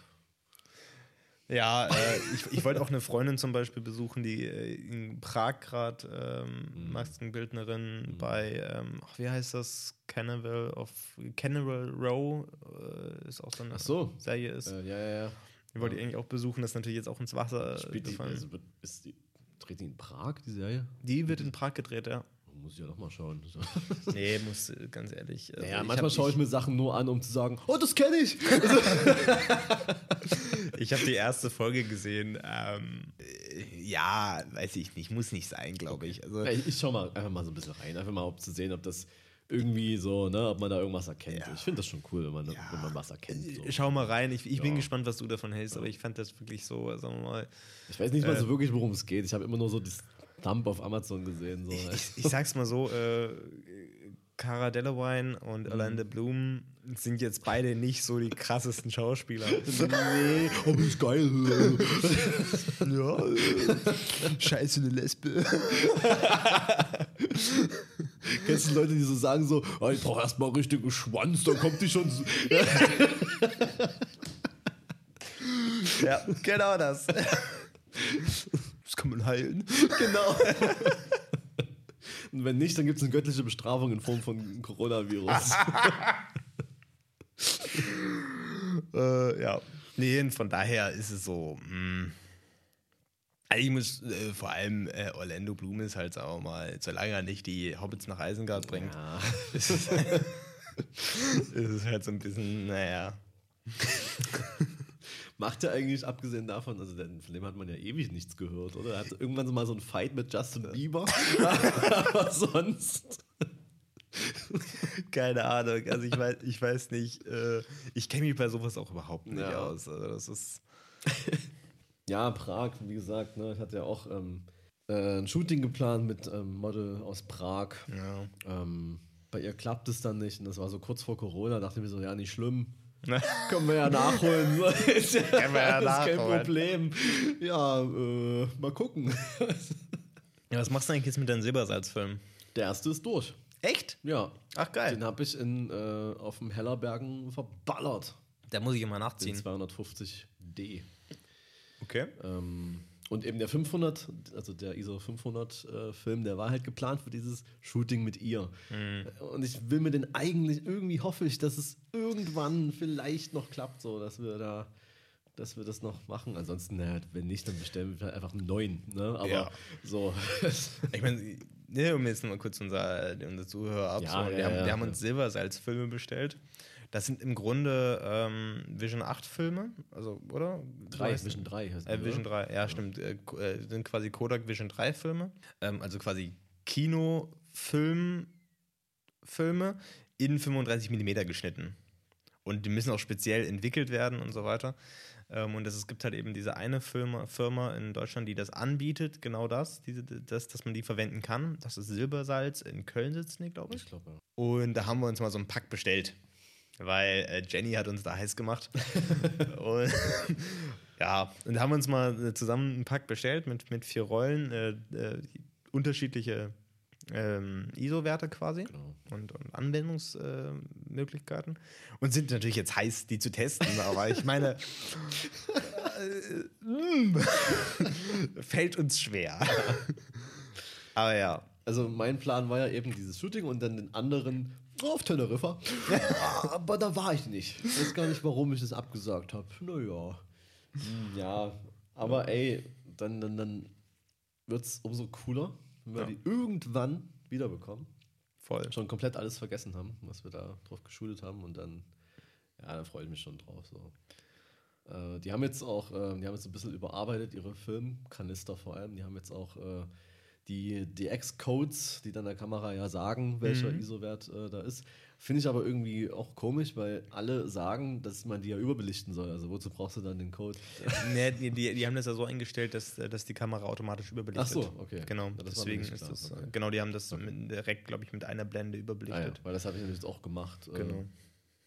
Ja, äh, ich, ich wollte auch eine Freundin zum Beispiel besuchen, die äh, in Prag gerade ähm, Maskenbildnerin bei, ähm, ach, wie heißt das, Carnival of Carnival Row äh, ist auch so eine Ach so. Serie ist. Äh, ja, ja, ja. Die wollte ich eigentlich auch besuchen, das ist natürlich jetzt auch ins Wasser Spielt die, gefallen. also, wird- ist die, dreht die in Prag, die Serie? Die wird in Prag gedreht, ja. Muss ich ja doch mal schauen. Nee, muss äh, ganz ehrlich. also Naja, manchmal schaue ich mir Sachen nur an, um zu sagen, oh, das kenne ich. Ich habe die erste Folge gesehen. Ähm, äh, ja, weiß ich nicht, muss nicht sein, glaube ich. Also, ich ich schaue mal einfach mal so ein bisschen rein, einfach mal, um zu sehen, ob das irgendwie so, ne, ob man da irgendwas erkennt. Ja. Ich finde das schon cool, wenn man, Ja. wenn man was erkennt. So. schau mal rein. Ich, ich bin Ja. gespannt, was du davon hältst, aber ich fand das wirklich so, sagen wir mal. Ich weiß nicht mal Äh. so wirklich, worum es geht. Ich habe immer nur so das Thumb auf Amazon gesehen. So. Ich, ich sag's mal so, äh, Cara Delevingne und Mhm. Orlando Bloom sind jetzt beide nicht so die krassesten Schauspieler. nee, aber ist geil. ja, scheiße, eine Lesbe. Kennst du Leute, die so sagen so, oh, ich brauche erstmal richtigen Schwanz, dann kommt die schon. ja, genau das. Das kann man heilen. genau. Und wenn nicht, dann gibt es eine göttliche Bestrafung in Form von Coronavirus. äh, ja. Nee, von daher ist es so. Mh. Also ich muss äh, vor allem äh, Orlando Bloom ist halt auch mal, solange er nicht die Hobbits nach Isengard bringt, ja. ist, es, ist es halt so ein bisschen, naja. Macht er eigentlich, abgesehen davon, also von dem hat man ja ewig nichts gehört, oder? Er hat irgendwann mal so ein Fight mit Justin Bieber. Aber sonst. Keine Ahnung. Also ich weiß, ich weiß nicht, äh, ich kenne mich bei sowas auch überhaupt nicht Ja. aus. Also das ist. Ja, Prag, wie gesagt, ne, ich hatte ja auch ähm, äh, ein Shooting geplant mit ähm, Model aus Prag. Ja. Ähm, bei ihr klappt es dann nicht und das war so kurz vor Corona, dachte ich mir so, ja, nicht schlimm. Ne? Können wir ja nachholen. ist ja, Können wir ja ist kein nachholen. Problem. Ja, äh, mal gucken. Ja, was machst du eigentlich jetzt mit deinem Silbersalzfilm? Der erste ist durch. Echt? Ja. Ach geil. Den habe ich in, äh, auf dem Hellerbergen verballert. Da muss ich immer Den nachziehen. 250D. Okay. Ähm, und eben der 500, also der ISO 500 äh, Film, der war halt geplant für dieses Shooting mit ihr. Und ich will mir den eigentlich, irgendwie hoffe ich, dass es irgendwann vielleicht noch klappt, so dass wir da, dass wir das noch machen. Ansonsten, naja, wenn nicht, dann bestellen wir einfach einen neuen. Ne? Aber Ja. so. Ich meine, ne, um jetzt mal kurz unser, unser Zuhörer abzuholen. ja, wir, haben, ja, wir haben ja. uns Silbersalzfilme bestellt. Das sind im Grunde ähm, Vision 8 Filme, also, oder? drei, Vision 3 heißt Äh, Vision oder? 3, ja, stimmt. Äh, äh, sind quasi Kodak Vision 3 Filme. Ähm, also quasi Kinofilm Filme in 35 mm geschnitten. Und die müssen auch speziell entwickelt werden und so weiter. Ähm, und das, es gibt halt eben diese eine Firma, Firma in Deutschland, die das anbietet, genau das, diese, das, dass man die verwenden kann. Das ist Silbersalz in Köln sitzen die, glaube ich. Ich glaube, ja. Und da haben wir uns mal so einen Pack bestellt. Weil äh, Jenny hat uns da heiß gemacht. und, ja, und da haben wir uns mal äh, zusammen einen Pack bestellt mit, mit vier Rollen, äh, äh, unterschiedliche ähm, ISO-Werte quasi Genau. und, und Anwendungsmöglichkeiten. und sind natürlich jetzt heiß, die zu testen. Aber ich meine, äh, fällt uns schwer. aber ja. Also mein Plan war ja eben dieses Shooting und dann den anderen auf Teneriffa. Aber da war ich nicht. Ich weiß gar nicht, warum ich das abgesagt habe. Naja. Hm, Ja, aber ey, dann, dann, dann wird es umso cooler, wenn wir Ja. die irgendwann wiederbekommen. Voll. Schon komplett alles vergessen haben, was wir da drauf geschult haben und dann, ja, da freue ich mich schon drauf. So. Äh, die haben jetzt auch, äh, die haben jetzt ein bisschen überarbeitet, ihre Filmkanister vor allem. Die haben jetzt auch äh, die DX-Codes, die dann der Kamera ja sagen, welcher ISO-Wert äh, da ist. Finde ich aber irgendwie auch komisch, weil alle sagen, dass man die ja überbelichten soll. Also wozu brauchst du dann den Code? Nee, die, die, die haben das ja so eingestellt, dass, äh, dass die Kamera automatisch überbelichtet. Ach so, okay. Genau, Ja, deswegen ist klar. das, äh, Okay. genau, die haben das mit, direkt, glaube ich, mit einer Blende Ah, ja, überbelichtet. weil das habe ich jetzt auch gemacht. äh, Genau.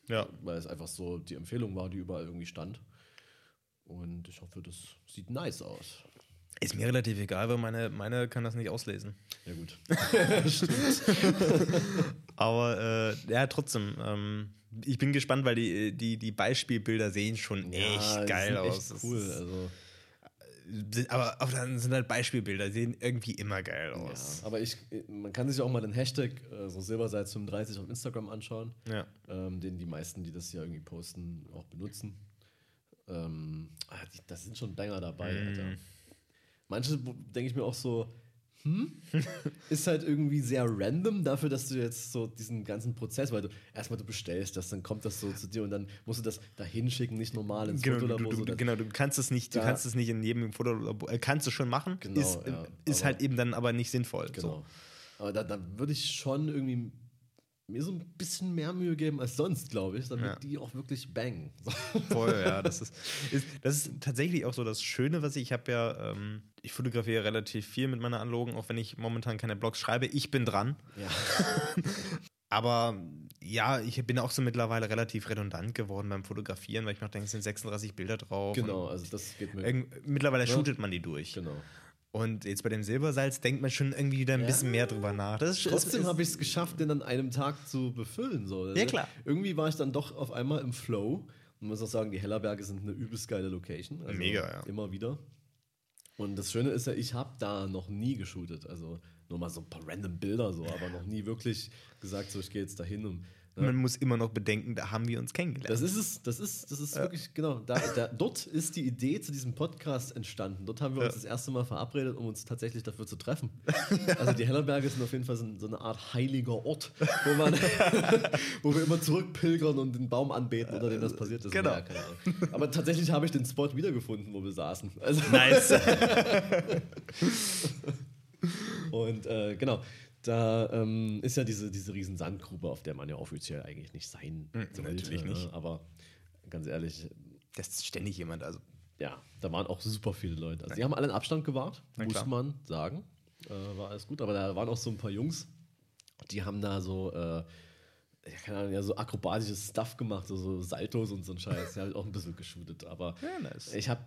Ja, weil es einfach so die Empfehlung war, die überall irgendwie stand. Und ich hoffe, das sieht nice aus. Ist mir relativ egal, weil meine, meine kann das nicht auslesen. Ja, gut. Aber äh, ja, trotzdem. Ähm, ich bin gespannt, weil die, die, die Beispielbilder sehen schon echt die geil aus. Echt cool. Also, Sind, aber, aber dann sind halt Beispielbilder, die sehen irgendwie immer geil ja. aus. Aber ich, man kann sich auch mal den Hashtag äh, so Silbersalz35 auf Instagram anschauen, Ja. ähm, den die meisten, die das hier irgendwie posten, auch benutzen. Ähm, ah, das sind schon Banger dabei, Mhm. Alter. Manche denke ich mir auch so, hm, ist halt irgendwie sehr random dafür, dass du jetzt so diesen ganzen Prozess, weil du erstmal du bestellst das, dann kommt das so zu dir und dann musst du das da hinschicken, nicht normal ins Genau, du, Fotolabor. du, so, du, genau, du kannst es nicht, du Da- kannst es nicht in jedem Fotolabor, äh, kannst du schon machen, Genau, ist, ja, ist halt eben dann aber nicht sinnvoll. Genau. Aber da, da würde ich schon irgendwie mir so ein bisschen mehr Mühe geben als sonst, glaube ich, damit Ja. die auch wirklich bangen. Voll, ja. Das ist, ist, das ist tatsächlich auch so das Schöne, was ich, ich habe ja, ähm, ich fotografiere relativ viel mit meiner Analogen, auch wenn ich momentan keine Blogs schreibe. Ich bin dran. Ja. Aber ja, ich bin auch so mittlerweile relativ redundant geworden beim Fotografieren, weil ich mir auch denke, es sind 36 Bilder drauf. Genau, also das geht mir. mittlerweile Ja. shootet man die durch. Genau. Und jetzt bei dem Silbersalz denkt man schon irgendwie wieder ein Ja. bisschen mehr drüber nach. Das ist, Trotzdem habe ich es geschafft, den an einem Tag zu befüllen. So. Ja, klar. Irgendwie war ich dann doch auf einmal im Flow. Und muss auch sagen, die Hellerberge sind eine übelst geile Location. Also Mega, ja. Immer wieder. Und das Schöne ist ja, ich habe da noch nie geshootet. Also nur mal so ein paar random Bilder so, aber noch nie wirklich gesagt, so ich gehe jetzt dahin und Man muss immer noch bedenken, da haben wir uns kennengelernt. das ist es, das ist, das ist wirklich, genau, da, da, dort ist die Idee zu diesem Podcast entstanden. Dort haben wir uns Ja. das erste Mal verabredet, um uns tatsächlich dafür zu treffen. Also die Hellerberge sind auf jeden Fall so, so eine Art heiliger Ort, wo, man, wo wir immer zurückpilgern und den Baum anbeten, unter dem das passiert ist. Genau. Ja. Aber tatsächlich habe ich den Spot wiedergefunden, wo wir saßen. Also, nice. Und äh, genau, da ähm, ist ja diese, diese riesen Sandgrube, auf der man ja offiziell eigentlich nicht sein sollte. natürlich ne? nicht. Aber ganz ehrlich, das ist ständig jemand. Also, ja, da waren auch super viele Leute. Also die haben alle einen Abstand gewahrt, Na muss klar. man sagen. Äh, war alles gut, aber da waren auch so ein paar Jungs, die haben da so, äh, ja, keine Ahnung, ja, so akrobatisches Stuff gemacht, so, so Saltos und so ein Scheiß. Haben auch ein bisschen geshootet, aber Ja, nice. ich habe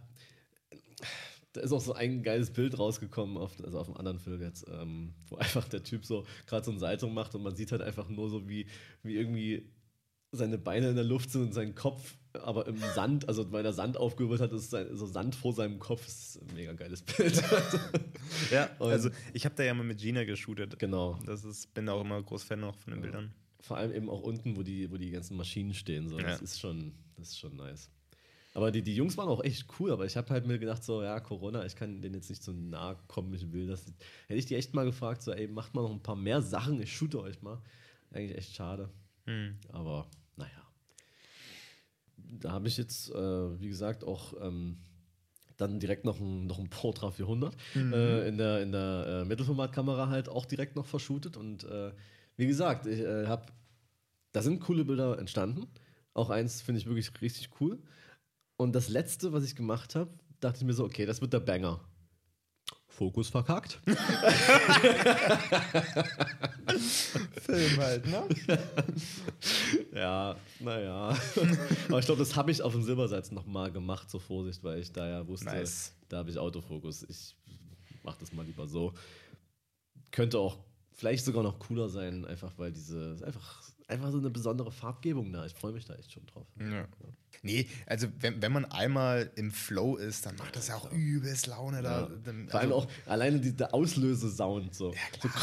da ist auch so ein geiles Bild rausgekommen, auf, also auf einem anderen Film jetzt, ähm, wo einfach der Typ so gerade so ein Salto macht und man sieht halt einfach nur so, wie, wie irgendwie seine Beine in der Luft sind und sein Kopf aber im Sand, also weil der Sand aufgewirbelt hat, ist sein, so Sand vor seinem Kopf. Das ist ein mega geiles Bild. ja, Und- also ich habe da ja mal mit Gina geshootet. genau. Das ist, bin auch immer groß Fan noch von den Bildern. Vor allem eben auch unten, wo die, wo die ganzen Maschinen stehen. So. Das, Ja. ist schon, das ist schon nice. Aber die, die Jungs waren auch echt cool, aber ich habe halt mir gedacht, so, ja, Corona, ich kann denen jetzt nicht so nahe kommen, ich will das. Hätte ich die echt mal gefragt, so, ey, macht mal noch ein paar mehr Sachen, ich shoote euch mal. Eigentlich echt schade. Hm. Aber naja. Da habe ich jetzt, äh, wie gesagt, auch ähm, dann direkt noch ein, noch ein Portra 400 äh, in der, in der äh, Mittelformatkamera halt auch direkt noch verschootet. Und äh, wie gesagt, ich äh, habe, da sind coole Bilder entstanden. Auch eins finde ich wirklich richtig cool. Und das letzte, was ich gemacht habe, dachte ich mir so, okay, das wird der Banger. Fokus verkackt. Film halt, ne? Ja, naja. Aber ich glaube, das habe ich auf dem Silbersatz nochmal gemacht, zur Vorsicht, weil ich da ja wusste, Nice. da habe ich Autofokus. Ich mache das mal lieber so. Könnte auch vielleicht sogar noch cooler sein, einfach weil diese, ist einfach, einfach so eine besondere Farbgebung da. Ich freue mich da echt schon drauf. Ja. Nee, also wenn, wenn man einmal im Flow ist, dann macht das ja auch übelst Laune da. Dann, Vor allem also- auch alleine die, der Auslöse-Sound so. so.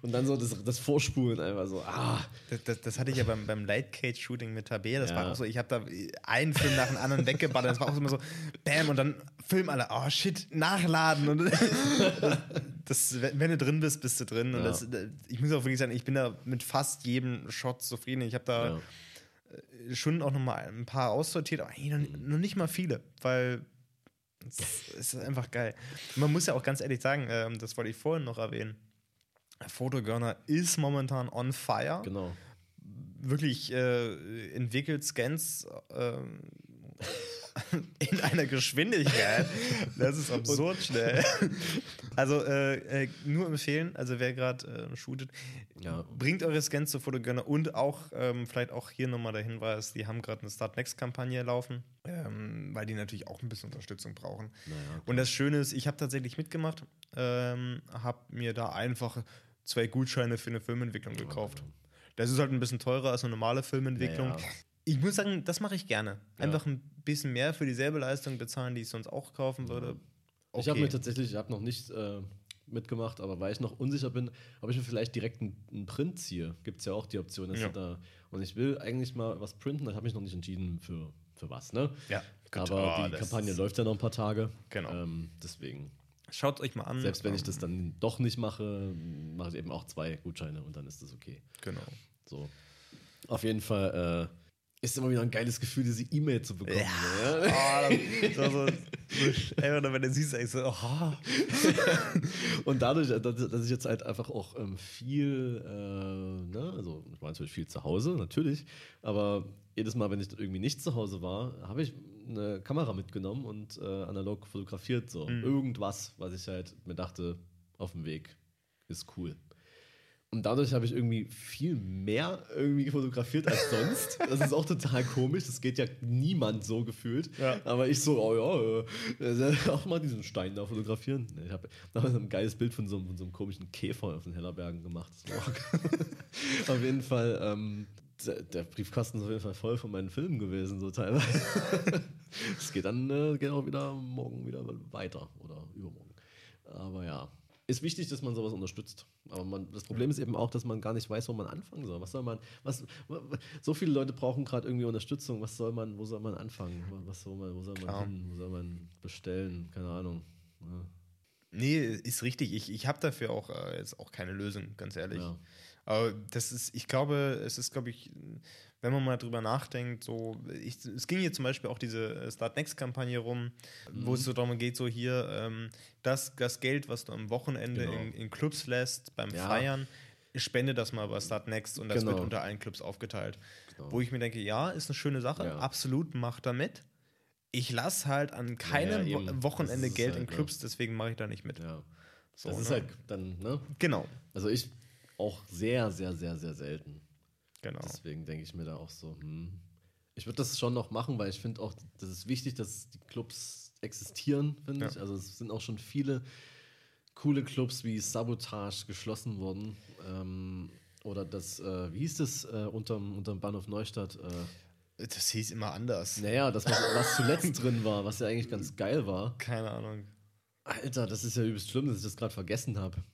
Und dann so das, das Vorspulen einfach so. Ah, Das, das, das hatte ich ja beim, beim Light Cage Shooting mit Tabea. Das war auch so, ich habe da einen Film nach dem anderen weggeballert. Das war auch immer so, bam, und dann filmen alle, oh shit, nachladen. Und das, wenn du drin bist, bist du drin. Und das, ich muss auch wirklich sagen, ich bin da mit fast jedem Shot zufrieden. Ich habe da. Schon auch noch mal ein paar aussortiert, aber eigentlich noch, noch nicht mal viele, weil es ist einfach geil. Man muss ja auch ganz ehrlich sagen, ähm, das wollte ich vorhin noch erwähnen. Photogurner ist momentan on fire. Genau. Wirklich äh, entwickelt Scans ähm, in einer Geschwindigkeit. Das ist absurd schnell. Also äh, äh, nur empfehlen, also wer gerade äh, shootet, Ja. bringt eure Scans zu Photogurner und auch ähm, vielleicht auch hier nochmal der Hinweis, die haben gerade eine Start Next Kampagne laufen, ähm, weil die natürlich auch ein bisschen Unterstützung brauchen. Naja, Und das Schöne ist, ich habe tatsächlich mitgemacht, ähm, habe mir da einfach zwei Gutscheine für eine Filmentwicklung gekauft. Das ist halt ein bisschen teurer als eine normale Filmentwicklung. Ja. Ich muss sagen, das mache ich gerne. Einfach ein bisschen mehr für dieselbe Leistung bezahlen, die ich sonst auch kaufen würde. Ich habe mir tatsächlich, ich habe noch nicht äh, mitgemacht, aber weil ich noch unsicher bin, ob ich mir vielleicht direkt einen, einen Print ziehe. Gibt es ja auch die Option, dass Ja. da. Und ich will eigentlich mal was printen, da habe ich noch nicht entschieden für, für was, ne? Ja, gut. Aber Oh, die Kampagne läuft ja noch ein paar Tage. Genau. Ähm, deswegen, Schaut euch mal an. selbst wenn ich das dann doch nicht mache, mache ich eben auch zwei Gutscheine und dann ist das okay. Genau. So. Auf jeden Fall äh, ist immer wieder ein geiles Gefühl, diese E-Mail zu bekommen. Ja. ja? Oh, das, so, so, so, einfach wenn du siehst, ich so, oh, Und dadurch, äh, dass ich jetzt halt einfach auch ähm, viel, äh, ne, also ich war natürlich viel zu Hause, natürlich, aber jedes Mal, wenn ich irgendwie nicht zu Hause war, habe ich eine Kamera mitgenommen und äh, analog fotografiert, so irgendwas, was ich halt mir dachte, auf dem Weg ist cool. Und dadurch habe ich irgendwie viel mehr irgendwie fotografiert als sonst. Das ist auch total komisch. Das geht ja niemand so gefühlt. Ja. Aber ich so, oh ja, äh, auch mal diesen Stein da fotografieren. Ich habe damals ein geiles Bild von so, einem- von so einem komischen Käfer auf den Hellerbergen gemacht. Auf jeden Fall, ähm, der, der Briefkasten ist auf jeden Fall voll von meinen Filmen gewesen, so teilweise. Es geht dann äh, geht auch wieder morgen wieder weiter oder übermorgen. Aber ja, ist wichtig, dass man sowas unterstützt. Aber man, das Problem ist eben auch, dass man gar nicht weiß, wo man anfangen soll. Was soll man, was, so viele Leute brauchen gerade irgendwie Unterstützung. Was soll man, wo soll man anfangen? Was soll man, wo soll man Klar. hin? Wo soll man bestellen? Keine Ahnung. Ja. Nee, ist richtig. Ich, ich habe dafür auch äh, jetzt auch keine Lösung, ganz ehrlich. Ja. Aber das ist, ich glaube, es ist, glaube ich, wenn man mal drüber nachdenkt, so, ich, es ging hier zum Beispiel auch diese äh, Start Next-Kampagne rum, wo Mhm. es so darum geht, so hier, ähm, das, das Geld, was du am Wochenende Genau. in, in Clubs lässt, beim Ja. Feiern, spende das mal bei Start Next und das Genau. wird unter allen Clubs aufgeteilt. Genau. Wo ich mir denke, ja, ist eine schöne Sache, Ja. absolut, mach damit. Ich lasse halt an keinem eben. Wo- Wochenende Geld halt, in ne? Clubs, deswegen mache ich da nicht mit. Ja. So, das ist ne? halt dann, ne? Genau, Also ich auch sehr, sehr, sehr, sehr selten. genau. Deswegen denke ich mir da auch so, hm. Ich würde das schon noch machen, weil ich finde auch, das ist wichtig, dass die Clubs existieren, finde Ja. ich. Also es sind auch schon viele coole Clubs wie Sabotage geschlossen worden. Ähm, oder das, äh, wie hieß das äh, unterm, unterm Bahnhof Neustadt? Äh, Das hieß immer anders. naja, das, was, was zuletzt drin war, was ja eigentlich ganz geil war. Keine Ahnung. Alter, das ist ja übelst schlimm, dass ich das gerade vergessen habe.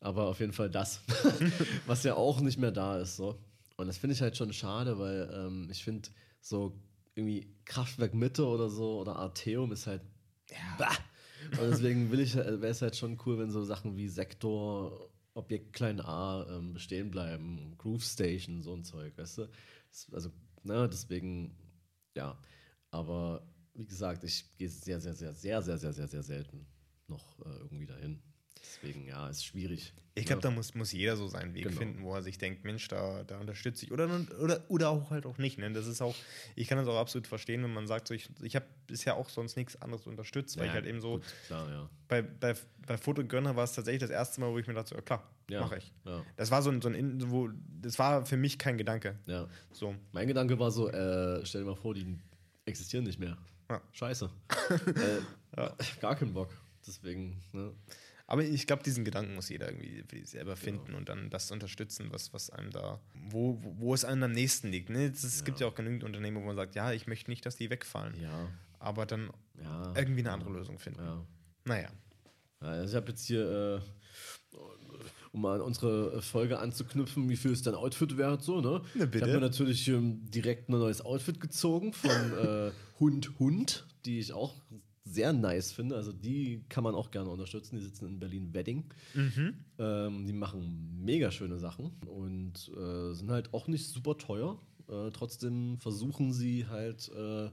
Aber auf jeden Fall das, was ja auch nicht mehr da ist. So. Und das finde ich halt schon schade, weil ähm, ich finde, so irgendwie Kraftwerk Mitte oder so oder Arteum ist halt. Bah! Und deswegen will ich, wäre es halt schon cool, wenn so Sachen wie Sektor, Objekt klein a ähm, bestehen bleiben, Groove Station, so ein Zeug, weißt du? Das, also, ne, deswegen, ja. Aber wie gesagt, ich gehe sehr, sehr, sehr, sehr, sehr, sehr, sehr, sehr selten noch äh, irgendwie dahin. Deswegen, ja, ist schwierig. Ich glaube, ja. da muss, muss jeder so seinen Weg Genau. finden, wo er sich denkt, Mensch, da, da unterstütze ich. Oder, oder, oder auch halt auch nicht. Ne? Das ist auch, ich kann das auch absolut verstehen, wenn man sagt, so, ich, ich habe bisher auch sonst nichts anderes unterstützt, weil Ja, ich halt eben so, Gut, klar, ja. bei, bei, bei Fotogönner war es tatsächlich das erste Mal, wo ich mir dachte, so, klar, Ja. mache ich. Das war so ein, so ein, In- wo, das war für mich kein Gedanke. ja. So, Mein Gedanke war so, äh, stell dir mal vor, die existieren nicht mehr. Scheiße. äh, Gar keinen Bock. Deswegen, ne? Aber ich glaube, diesen Gedanken muss jeder irgendwie selber finden Genau. und dann das unterstützen, was, was einem da, wo, wo, es einem am nächsten liegt. Ne? Es, es gibt ja auch genügend Unternehmen, wo man sagt, ja, ich möchte nicht, dass die wegfallen, Ja, aber dann ja. irgendwie eine andere Lösung finden. Ja. Naja. Ja, Also ich habe jetzt hier, äh, um mal an unsere Folge anzuknüpfen, wie viel es dein Outfit wert, so, ne? Na, Ich bitte. habe mir natürlich ähm, direkt ein neues Outfit gezogen von äh, Hund Hund, die ich auch sehr nice finde. Also die kann man auch gerne unterstützen. Die sitzen in Berlin-Wedding. Ähm, die machen mega schöne Sachen und äh, sind halt auch nicht super teuer. Äh, trotzdem versuchen sie halt, äh,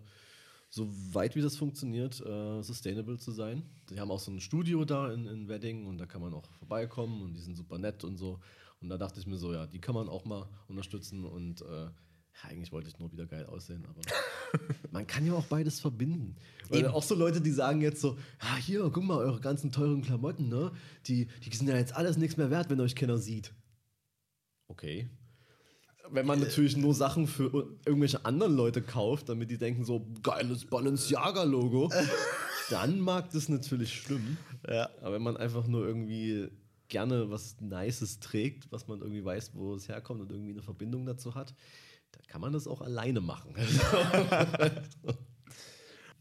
so weit wie das funktioniert, äh, sustainable zu sein. Die haben auch so ein Studio da in, in Wedding und da kann man auch vorbeikommen und die sind super nett und so. Und da dachte ich mir so, ja, die kann man auch mal unterstützen und äh, ja, eigentlich wollte ich nur wieder geil aussehen, aber man kann ja auch beides verbinden. Weil Eben. auch so Leute, die sagen jetzt so, ja, hier, guck mal, eure ganzen teuren Klamotten, ne? Die, die sind ja jetzt alles nichts mehr wert, wenn euch keiner sieht. Okay. Wenn man natürlich nur Sachen für irgendwelche anderen Leute kauft, damit die denken so, geiles Balenciaga-Logo, dann mag das natürlich stimmen. Ja. Aber wenn man einfach nur irgendwie gerne was Nices trägt, was man irgendwie weiß, wo es herkommt und irgendwie eine Verbindung dazu hat, dann kann man das auch alleine machen.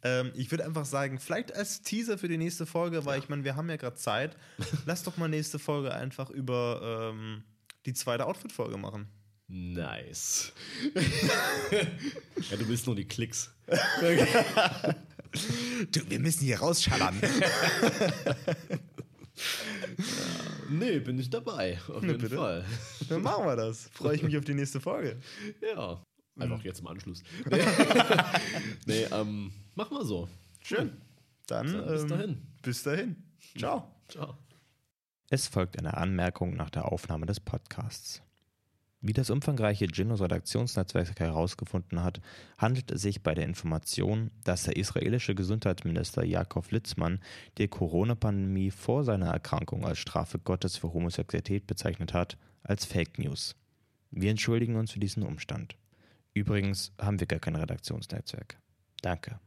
Ähm, ich würde einfach sagen, vielleicht als Teaser für die nächste Folge, weil ich meine, wir haben ja gerade Zeit. Lass doch mal nächste Folge einfach über ähm, die zweite Outfit-Folge machen. Nice. ja, du willst nur die Klicks. Du, wir müssen hier rausschallern. Nee, bin ich dabei. Auf jeden bitte. Fall. Dann machen wir das. Freue ich mich auf die nächste Folge. Ja. Einfach jetzt im Anschluss. nee, ähm, mach mal so. Schön. Dann, Dann bis ähm, dahin. Bis dahin. Ciao. Ciao. Es folgt eine Anmerkung nach der Aufnahme des Podcasts. Wie das umfangreiche Genos Redaktionsnetzwerk herausgefunden hat, handelt es sich bei der Information, dass der israelische Gesundheitsminister Jakob Litzmann die Corona-Pandemie vor seiner Erkrankung als Strafe Gottes für Homosexualität bezeichnet hat, als Fake News. Wir entschuldigen uns für diesen Umstand. Übrigens haben wir gar kein Redaktionsnetzwerk. Danke.